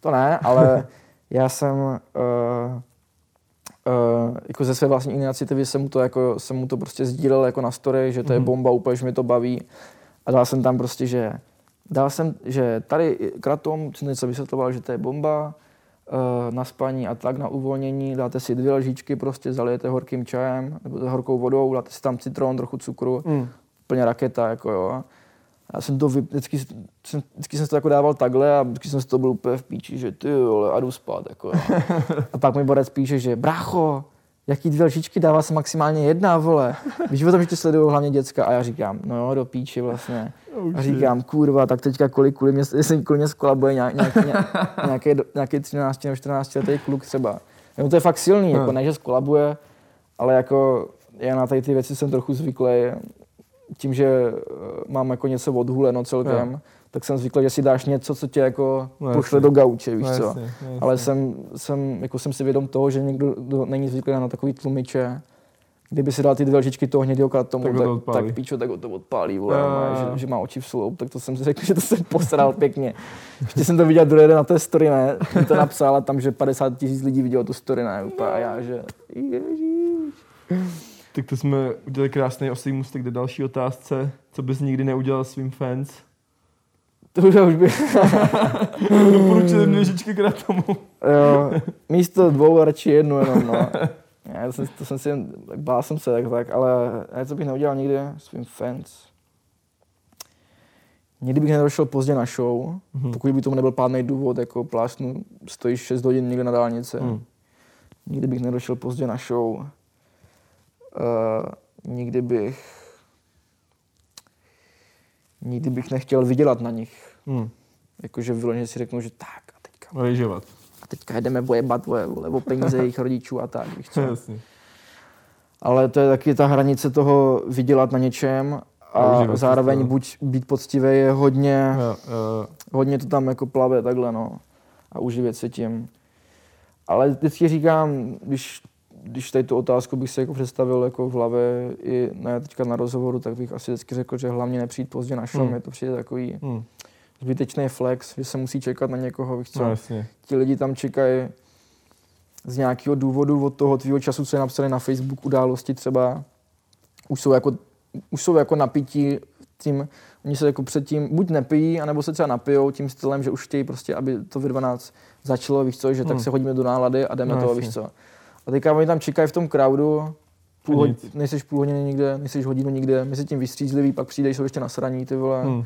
to ne, ale já jsem uh, uh, jako ze své vlastní iniciativy jsem mu to, jako, jsem mu to prostě sdílel jako na story, že to je Mhm. bomba, úplně, že mi to baví. A dal jsem tam prostě, že dal jsem, že tady kratom, jsem něco vysvětloval, že to je bomba, uh, na spaní a tak, na uvolnění, dáte si dvě lžičky, prostě zalijete horkým čajem, nebo horkou vodou, dáte si tam citron, trochu cukru, Mm. úplně raketa, jako jo. Já jsem to, vy, vždycky, jsem, vždycky jsem to jako dával takhle a vždycky jsem to byl úplně v píči, že ty vole, a jdu spát, jako jo. A pak mi borec píše, že brácho, jaký dvě lžičky dává se maximálně jedna, vole. Víš o tom, že tě sledují hlavně děcka a já říkám, no jo, do píči vlastně. Oh, A říkám, kurva, tak teďka kolik kvůli mě, jestli kvůli mě skolabuje nějak, nějak, nějaký, nějaký 13 nebo 14 letý kluk třeba. No to je fakt silný, No. jako ne, že skolabuje, ale jako já na tady ty věci jsem trochu zvyklý. Tím, že eh, mám jako něco odhuleno celkem, Jo. tak jsem zvyklý, že si dáš něco, co tě jako No, pošle do gauče, víš No, co. jasně, jasně. Ale jsem, jsem, jako jsem si vědom toho, že někdo kdo není zvyklý na takový tlumiče, kdyby si dal ty dvě lžičky toho hnědého tomu, Tak tak, tak, odpálí. tak píčo, tak ho to odpálí, vole, no, že, že, má oči v sloup, tak to jsem si řekl, že to jsem posral pěkně. Ještě jsem to viděl druhý den na té story, ne, jsem to napsal a tam, že 50 tisíc lidí vidělo tu story, ne, úplně, a já, že ježíš. Tak to jsme udělali krásný oslý můstek do další otázce. Co bys nikdy neudělal svým fans? To už, už by, Doporučuji dvě žičky k tomu. jo, místo dvou radši jednu jenom, no. Já to jsem, to jsem si jen, tak bál jsem se, tak, tak, ale já co bych neudělal nikdy svým fans. Nikdy bych nedošel pozdě na show, Mhm. pokud by tomu nebyl pádný důvod, jako plásnu, stojíš 6 hodin někde na dálnici. Hmm. Nikdy bych nedošel pozdě na show. Uh, nikdy bych... Nikdy bych nechtěl vydělat na nich. Hmm. Jakože vyloženě si řeknu, že tak a teďka, Rejžovat. a teďka jedeme bojebat vole, vole, o peníze jejich rodičů a tak, víš co. Jasně. Ale to je taky ta hranice toho vydělat na něčem A si zároveň to. buď být poctivý je hodně, Jo, jo. hodně to tam jako plave takhle, no. A uživit se tím. Ale vždycky říkám, když, když tady tu otázku bych si jako představil jako v hlavě i ne teďka na rozhovoru, tak bych asi vždycky řekl, že hlavně nepřijít pozdě na show, Hmm. hmm. to přijde takový Hmm. zbytečný flex, že se musí čekat na někoho, víš co. No, jasně. Ti lidi tam čekají z nějakého důvodu od toho tvýho času, co je napsané na Facebook, události třeba, už jsou jako, už jsou jako napití tím, oni se jako předtím buď nepijí, anebo se třeba napijou tím stylem, že už chtějí prostě, aby to ve 12 začalo, víš co, že tak Hmm. se hodíme do nálady a jdeme No, toho, jasně. víš co. A teďka oni tam čekají v tom crowdu, půl hod, nejseš půl hodiny nikde, nejseš hodinu nikde, mezi tím vystřízlivý, pak přijdeš, jsou ještě nasraní, ty vole, Hmm.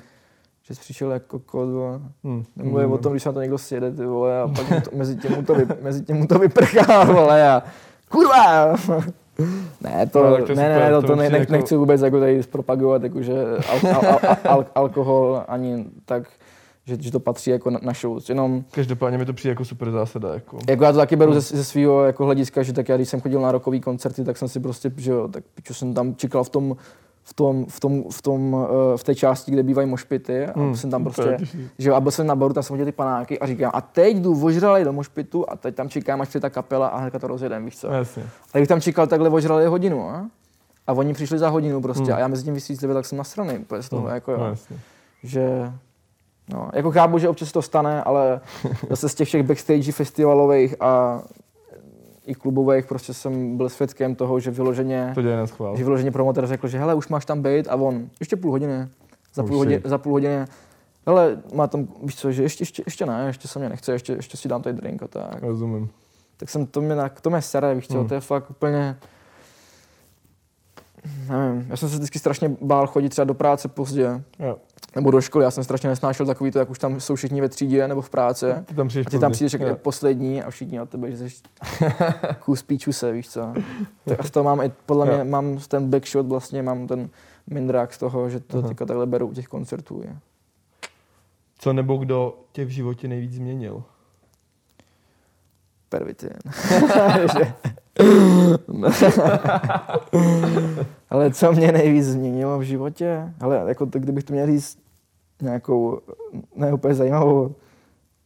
že jsi přišel jako kod, vole. Hmm. Nemluvím Hmm. o tom, když se na to někdo sjede, ty vole, a pak to, mezi tím mu to, vy, mezi tím mu to vyprchá, vole, a kurva! Ne, to, No, to ne, ne, to, to ne, ne, jako- nechci vůbec jako tady zpropagovat, jakože al, al, al, al, alkohol ani tak, že, že to patří jako na, na show. Jenom, Každopádně mi to přijde jako super zásada. Jako. jako já to taky beru Hmm. ze, ze svého jako hlediska, že tak já když jsem chodil na rokový koncerty, tak jsem si prostě, že jo, tak piču, jsem tam čekal v tom, v tom, v tom, v tom, eh, v té části, kde bývají mošpity a Hmm, jsem tam prostě, že a byl jsem na baru, tam jsem hodil ty panáky a říkám, a teď jdu ožralej do mošpitu a teď tam čekám, až přijde ta kapela a hnedka to rozjedem, víš co. Jasně. A když tam čekal takhle ožralý hodinu, a? a oni přišli za hodinu prostě Hmm. a já mezi tím vystřízlivě, tak jsem nasraný z toho, No, jako jo, no, jasně. že no, jako chápu, že občas to stane, ale zase z těch všech backstage festivalových a i klubových prostě jsem byl svědkem toho, že vyloženě, To že vyloženě promotor řekl, že hele, už máš tam být a on, ještě půl hodiny, za Oh, půl, hodiny, za půl hodiny, hele, má tam, víš co, že ještě, ještě, ještě ne, ještě se mě nechce, ještě, ještě si dám tady drink a tak. Rozumím. Tak jsem, to mě, na- to mě sere, víš co, Hmm. to je fakt úplně, nevím, já jsem se vždycky strašně bál chodit třeba do práce pozdě, Jo. Nebo do školy, já jsem strašně nesnášel takový to, jak už tam jsou všichni ve třídě nebo v práci. Ty tam přijdeš A ty tam přijdeš Jo. poslední a všichni na tebe, že jsi kus píču se, víš co. Tak a z toho mám i, podle Jo. mě, mám ten backshot vlastně, mám ten mindrák z toho, že to teďka takhle beru u těch koncertů. Je. Co nebo kdo tě v životě nejvíc změnil? Pervitin. Ale co mě nejvíc změnilo v životě? Ale jako to, kdybych to měl říct nějakou ne úplně zajímavou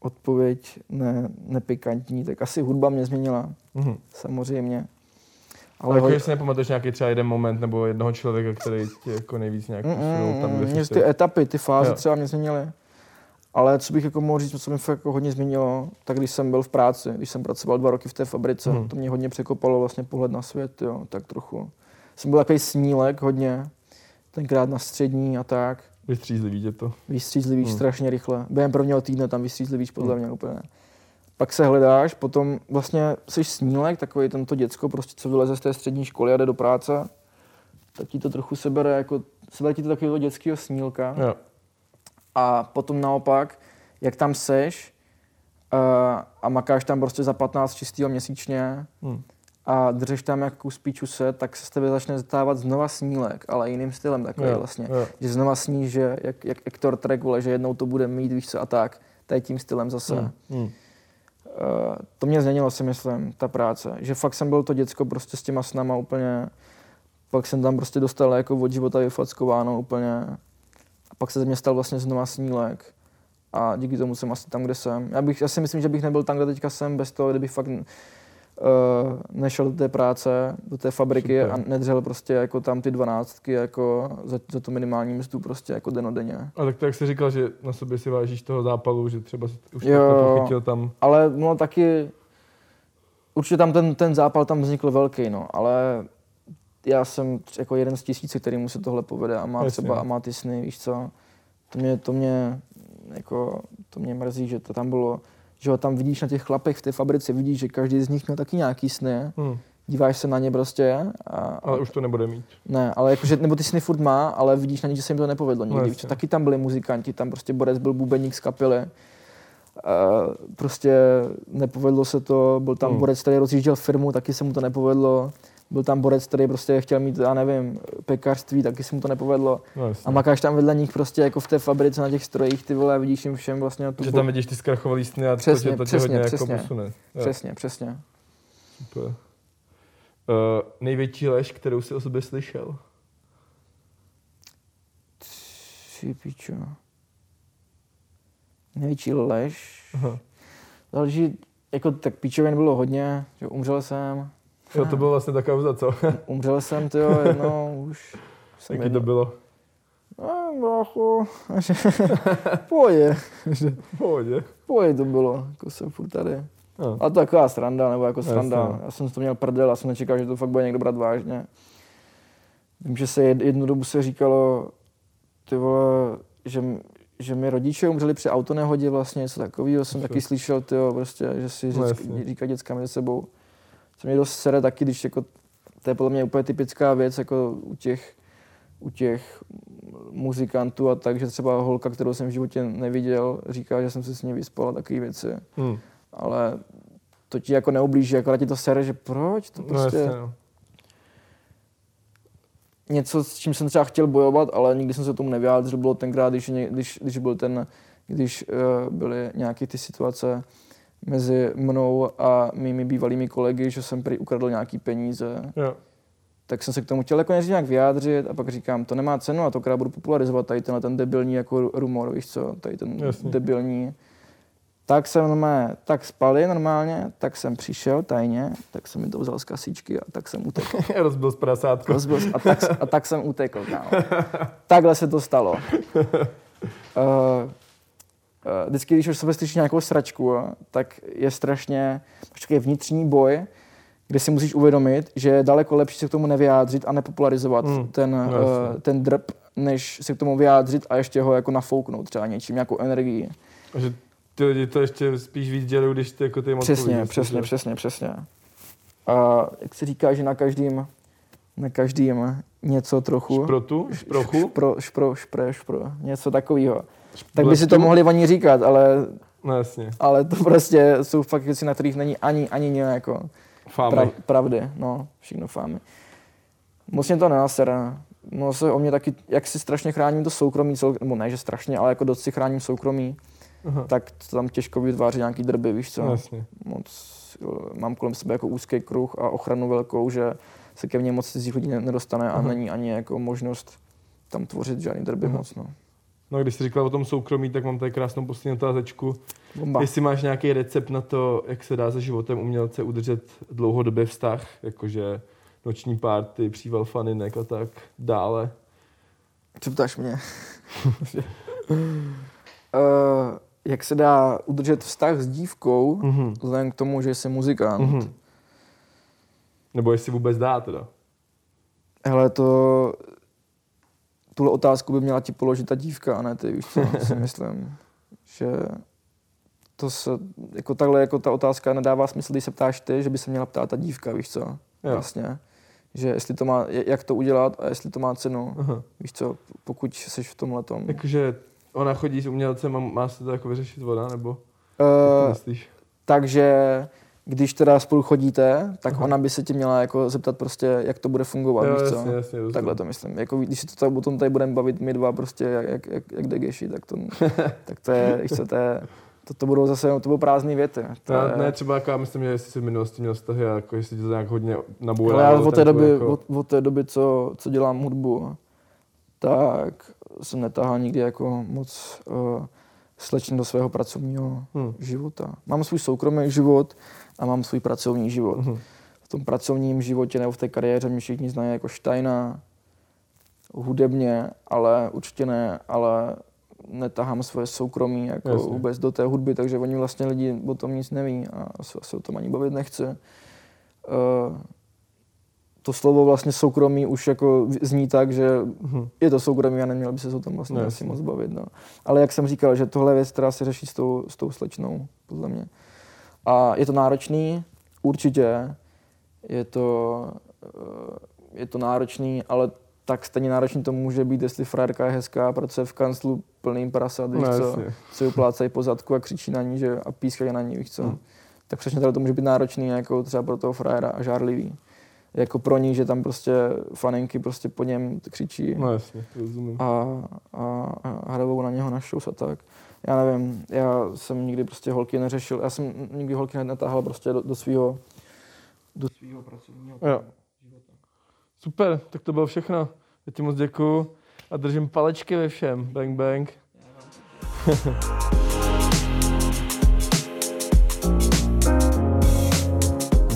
odpověď, ne, nepikantní, tak asi hudba mě změnila, Mhm. samozřejmě. Ale jako, že si nepamatuješ nějaký třeba jeden moment nebo jednoho člověka, který tě jako nejvíc nějak posunul tam, kde mě ty etapy, ty fáze Jo. třeba mě změnily. Ale co bych jako mohl říct, co mě fakt jako hodně změnilo, tak když jsem byl v práci, když jsem pracoval dva roky v té fabrice, Mhm. to mě hodně překopalo vlastně pohled na svět, jo, tak trochu. Jsem byl takový snílek hodně, tenkrát na střední a tak. Vystřízlivý tě to. Vystřízlivíš Hmm. strašně rychle. Během prvního týdne tam vystřízlivíš podle Hmm. mě úplně. Pak se hledáš, potom vlastně jsi snílek, takový tento děcko, prostě, co vyleze z té střední školy a jde do práce, tak ti to trochu sebere, jako, sebere ti to takového dětského snílka. Jo. A potom naopak, jak tam seš uh, a makáš tam prostě za 15 čistého měsíčně Hm. A držeš tam jak kus píčuse, tak se z tebe začne zastávat znova snílek, ale jiným stylem takový Jo, vlastně. jo. Že znova sníš, že jak, jak Hector Track, vole, že jednou to bude mít, víš co, a tak. Tady tím stylem zase. Hm. Hm. Uh, to mě změnilo, si myslím, ta práce. Že fakt jsem byl to děcko prostě s těma snama úplně, pak jsem tam prostě dostal jako od života vyfackováno úplně. A pak se ze mě stal vlastně znova snílek. A díky tomu jsem asi tam, kde jsem. Já, bych, já si myslím, že bych nebyl tam, kde teďka jsem, bez toho, kdybych fakt uh, nešel do té práce, do té fabriky Super. a nedřel prostě jako tam ty dvanáctky jako za, za tu minimální mzdu prostě jako denodenně. A tak to, jak jsi říkal, že na sobě si vážíš toho zápalu, že třeba jsi už Jo. to pochytil tam. Ale no taky, určitě tam ten, ten zápal tam vznikl velký, no, ale já jsem jako jeden z tisíce, kterýmu se tohle povede a má Jasně. třeba a má ty sny, víš co. To mě, to mě, jako, to mě mrzí, že to tam bylo, že ho tam vidíš na těch chlapech v té fabrice, vidíš, že každý z nich měl taky nějaký sny, Hm. díváš se na ně prostě a, Ale už to nebude mít. ne, ale jakože, nebo ty sny furt má, ale vidíš na ně, že se jim to nepovedlo nikdy. No, jasně. taky tam byli muzikanti, tam prostě Borec byl bubeník z kapely. Uh, prostě nepovedlo se to, byl tam Hmm. Borec, který rozjížděl firmu, taky se mu to nepovedlo. Byl tam Borec, který prostě chtěl mít, já nevím, pekařství, taky se mu to nepovedlo. No, jasně. A makáš tam vedle nich prostě jako v té fabrice na těch strojích, ty vole, vidíš jim všem vlastně na tu že tam vidíš ty zkrachovalý sny a Přesně, to, tě, to přesně, hodně přesně. jako posune. Jo, Přesně, přesně. super. Uh, největší lež, kterou jsi o sobě slyšel? Ty pičo. Největší lež. Aha. Záleží, jako tak píčovin bylo hodně, že umřel jsem. Jo, to bylo vlastně taková za co? Umřel jsem, ty jo, jednou už. Jsem Jaký jednou, to bylo? No, brácho, pohodě, V pohodě. pohodě to bylo, jako jsem furt tady. No. A to taková sranda, nebo jako sranda. Jasně. Já jsem to měl prdel, já jsem nečekal, že to fakt bude někdo brát vážně. Vím, že se jed- jednu dobu se říkalo, ty vole, že, že mi rodiče umřeli při autonehodě vlastně, něco takového jsem taky slyšel, ty prostě, že si No, říká děcka mezi sebou. Co mě dost sere taky, když jako, to je podle mě úplně typická věc, jako u těch, u těch muzikantů a tak, že třeba holka, kterou jsem v životě neviděl, říká, že jsem se s ní vyspal a takové věci Hm. ale to ti jako neublíží, akorát ti to sere, že proč? To No prostě, jasně, no. něco, s čím jsem třeba chtěl bojovat, ale nikdy jsem se tomu nevyjádřil. Bylo tenkrát, když, když, když byl ten, když uh, byly nějaké ty situace mezi mnou a mými bývalými kolegy, že jsem prý ukradl nějaký peníze. Jo. Tak jsem se k tomu chtěl jako nějak vyjádřit a pak říkám, to nemá cenu a to krát budu popularizovat tady tenhle ten debilní jako rumor, víš co, tady ten Jasně. debilní. Tak jsem normálně, tak spali normálně, tak jsem přišel tajně, tak jsem mi to vzal z kasíčky a tak jsem utekl. Rozbil z 50. Rozbil, a, tak, a tak jsem utekl, kámo. Takhle se to stalo. Uh, vždycky, když už se slyšíš nějakou sračku, tak je strašně takový vnitřní boj, kde si musíš uvědomit, že je daleko lepší se k tomu nevyjádřit a nepopularizovat Mm, ten, no uh, ten drp, než se k tomu vyjádřit a ještě ho jako nafouknout třeba něčím, nějakou energii. A že ty lidi to ještě spíš víc dělají, když ty jako ty moc Přesně, přesně, že? přesně, přesně. A jak se říká, že na každým, na každým něco trochu. Šprotu? Šprochu? Špro, špro, špre, špro, něco takového. Tak by si to mohli oni říkat, ale, No jasně. ale to prostě jsou fakt věci, na kterých není ani, ani nějak jako Fámy. prav, pravdy. No, všechno fámy. Moc mě to nenasere. No se o mě taky, jak si strašně chráním to soukromí, cel, nebo ne, že strašně, ale jako dost si chráním soukromí, Aha. tak to tam těžko vytváří nějaký drby, víš co? No, jasně. moc, mám kolem sebe jako úzký kruh a ochranu velkou, že se ke mně moc cizích lidí ne- nedostane a Aha. není ani jako možnost tam tvořit žádný drby Aha. moc. No. No a když jsi říkal o tom soukromí, tak mám tady krásnou poslední otázečku. Bomba. Jestli máš nějaký recept na to, jak se dá se životem umělce udržet dlouhodobě vztah, jakože noční párty, příval faninek a tak dále. Co ptáš mě? uh, jak se dá udržet vztah s dívkou, Mhm. vzhledem k tomu, že jsem muzikant? Mhm. Nebo jestli vůbec dá teda. Hele, to... Tuhle otázku by měla ti položit ta dívka, a ne ty, víš co, si myslím. Že to se, jako takhle, jako ta otázka nedává smysl, když se ptáš ty, že by se měla ptát ta dívka, víš co, Jo. vlastně. Že jestli to má, jak to udělat a jestli to má cenu, Aha. víš co, pokud jsi v tomhle tom. Jakože ona chodí s umělcem a má se to jako vyřešit voda, nebo jak to Uh, myslíš? takže když teda spolu chodíte, tak Aha. ona by se tě měla jako zeptat prostě, jak to bude fungovat, Jo, víš co. jasně, jasně. Takhle to myslím. Jako, když si to tady, o tom tady budeme bavit my dva prostě, jak, jak, jak, jak degeši, tak to, tak to je, víš co, to je, to, to budou zase, to budou prázdné věty. To je, ne, třeba jako já myslím, že jestli jsi v minulosti měl vztahy a jako jestli ti to nějak hodně ale nabouralo. já od té doby, jako... od, od té doby co, co dělám hudbu, tak jsem netahal nikdy jako moc uh, slečně do svého pracovního Hm. života. Mám svůj soukromý život a mám svůj pracovní život. Mhm. v tom pracovním životě nebo v té kariéře mě všichni znají jako Štajna, hudebně, ale určitě ne, ale netahám svoje soukromí jako Jasně. vůbec do té hudby, takže oni vlastně lidi o tom nic neví a asi o tom ani bavit nechce. Uh, to slovo vlastně soukromí už jako zní tak, že Mhm. je to soukromí a neměl by se o tom vlastně No, asi moc bavit. No. Ale jak jsem říkal, že tohle je věc, která se řeší s tou, s tou slečnou, podle mě. A je to náročný, určitě. Je to, eh, je to náročný, ale tak stejně náročný to může být, jestli frajerka je hezká, pracuje v kanclu plným prasat, víš No, co, jasně. se uplácají po zadku a křičí na ní že, a pískají na ní, víš co. Hmm. Tak přesně tady to může být náročný jako třeba pro toho frajera a žárlivý. Jako pro ní, že tam prostě faninky prostě po něm křičí No jasně, rozumím. a, a, a hrajou na něho na shows a tak. Já nevím, já jsem nikdy prostě holky neřešil, já jsem nikdy holky netáhal prostě do, do svého do svého pracovního Jo. Super, tak to bylo všechno. Já ti moc děkuju a držím palečky ve všem. Bang, bang.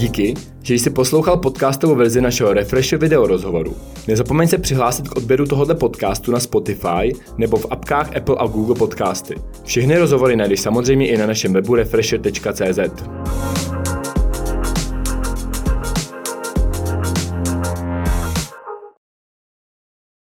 Díky, že jsi poslouchal podcastovou verzi našeho Refresh video rozhovoru. Nezapomeň se přihlásit k odběru tohoto podcastu na Spotify nebo v apkách Apple a Google Podcasty. Všechny rozhovory najdeš samozřejmě i na našem webu refresher.cz.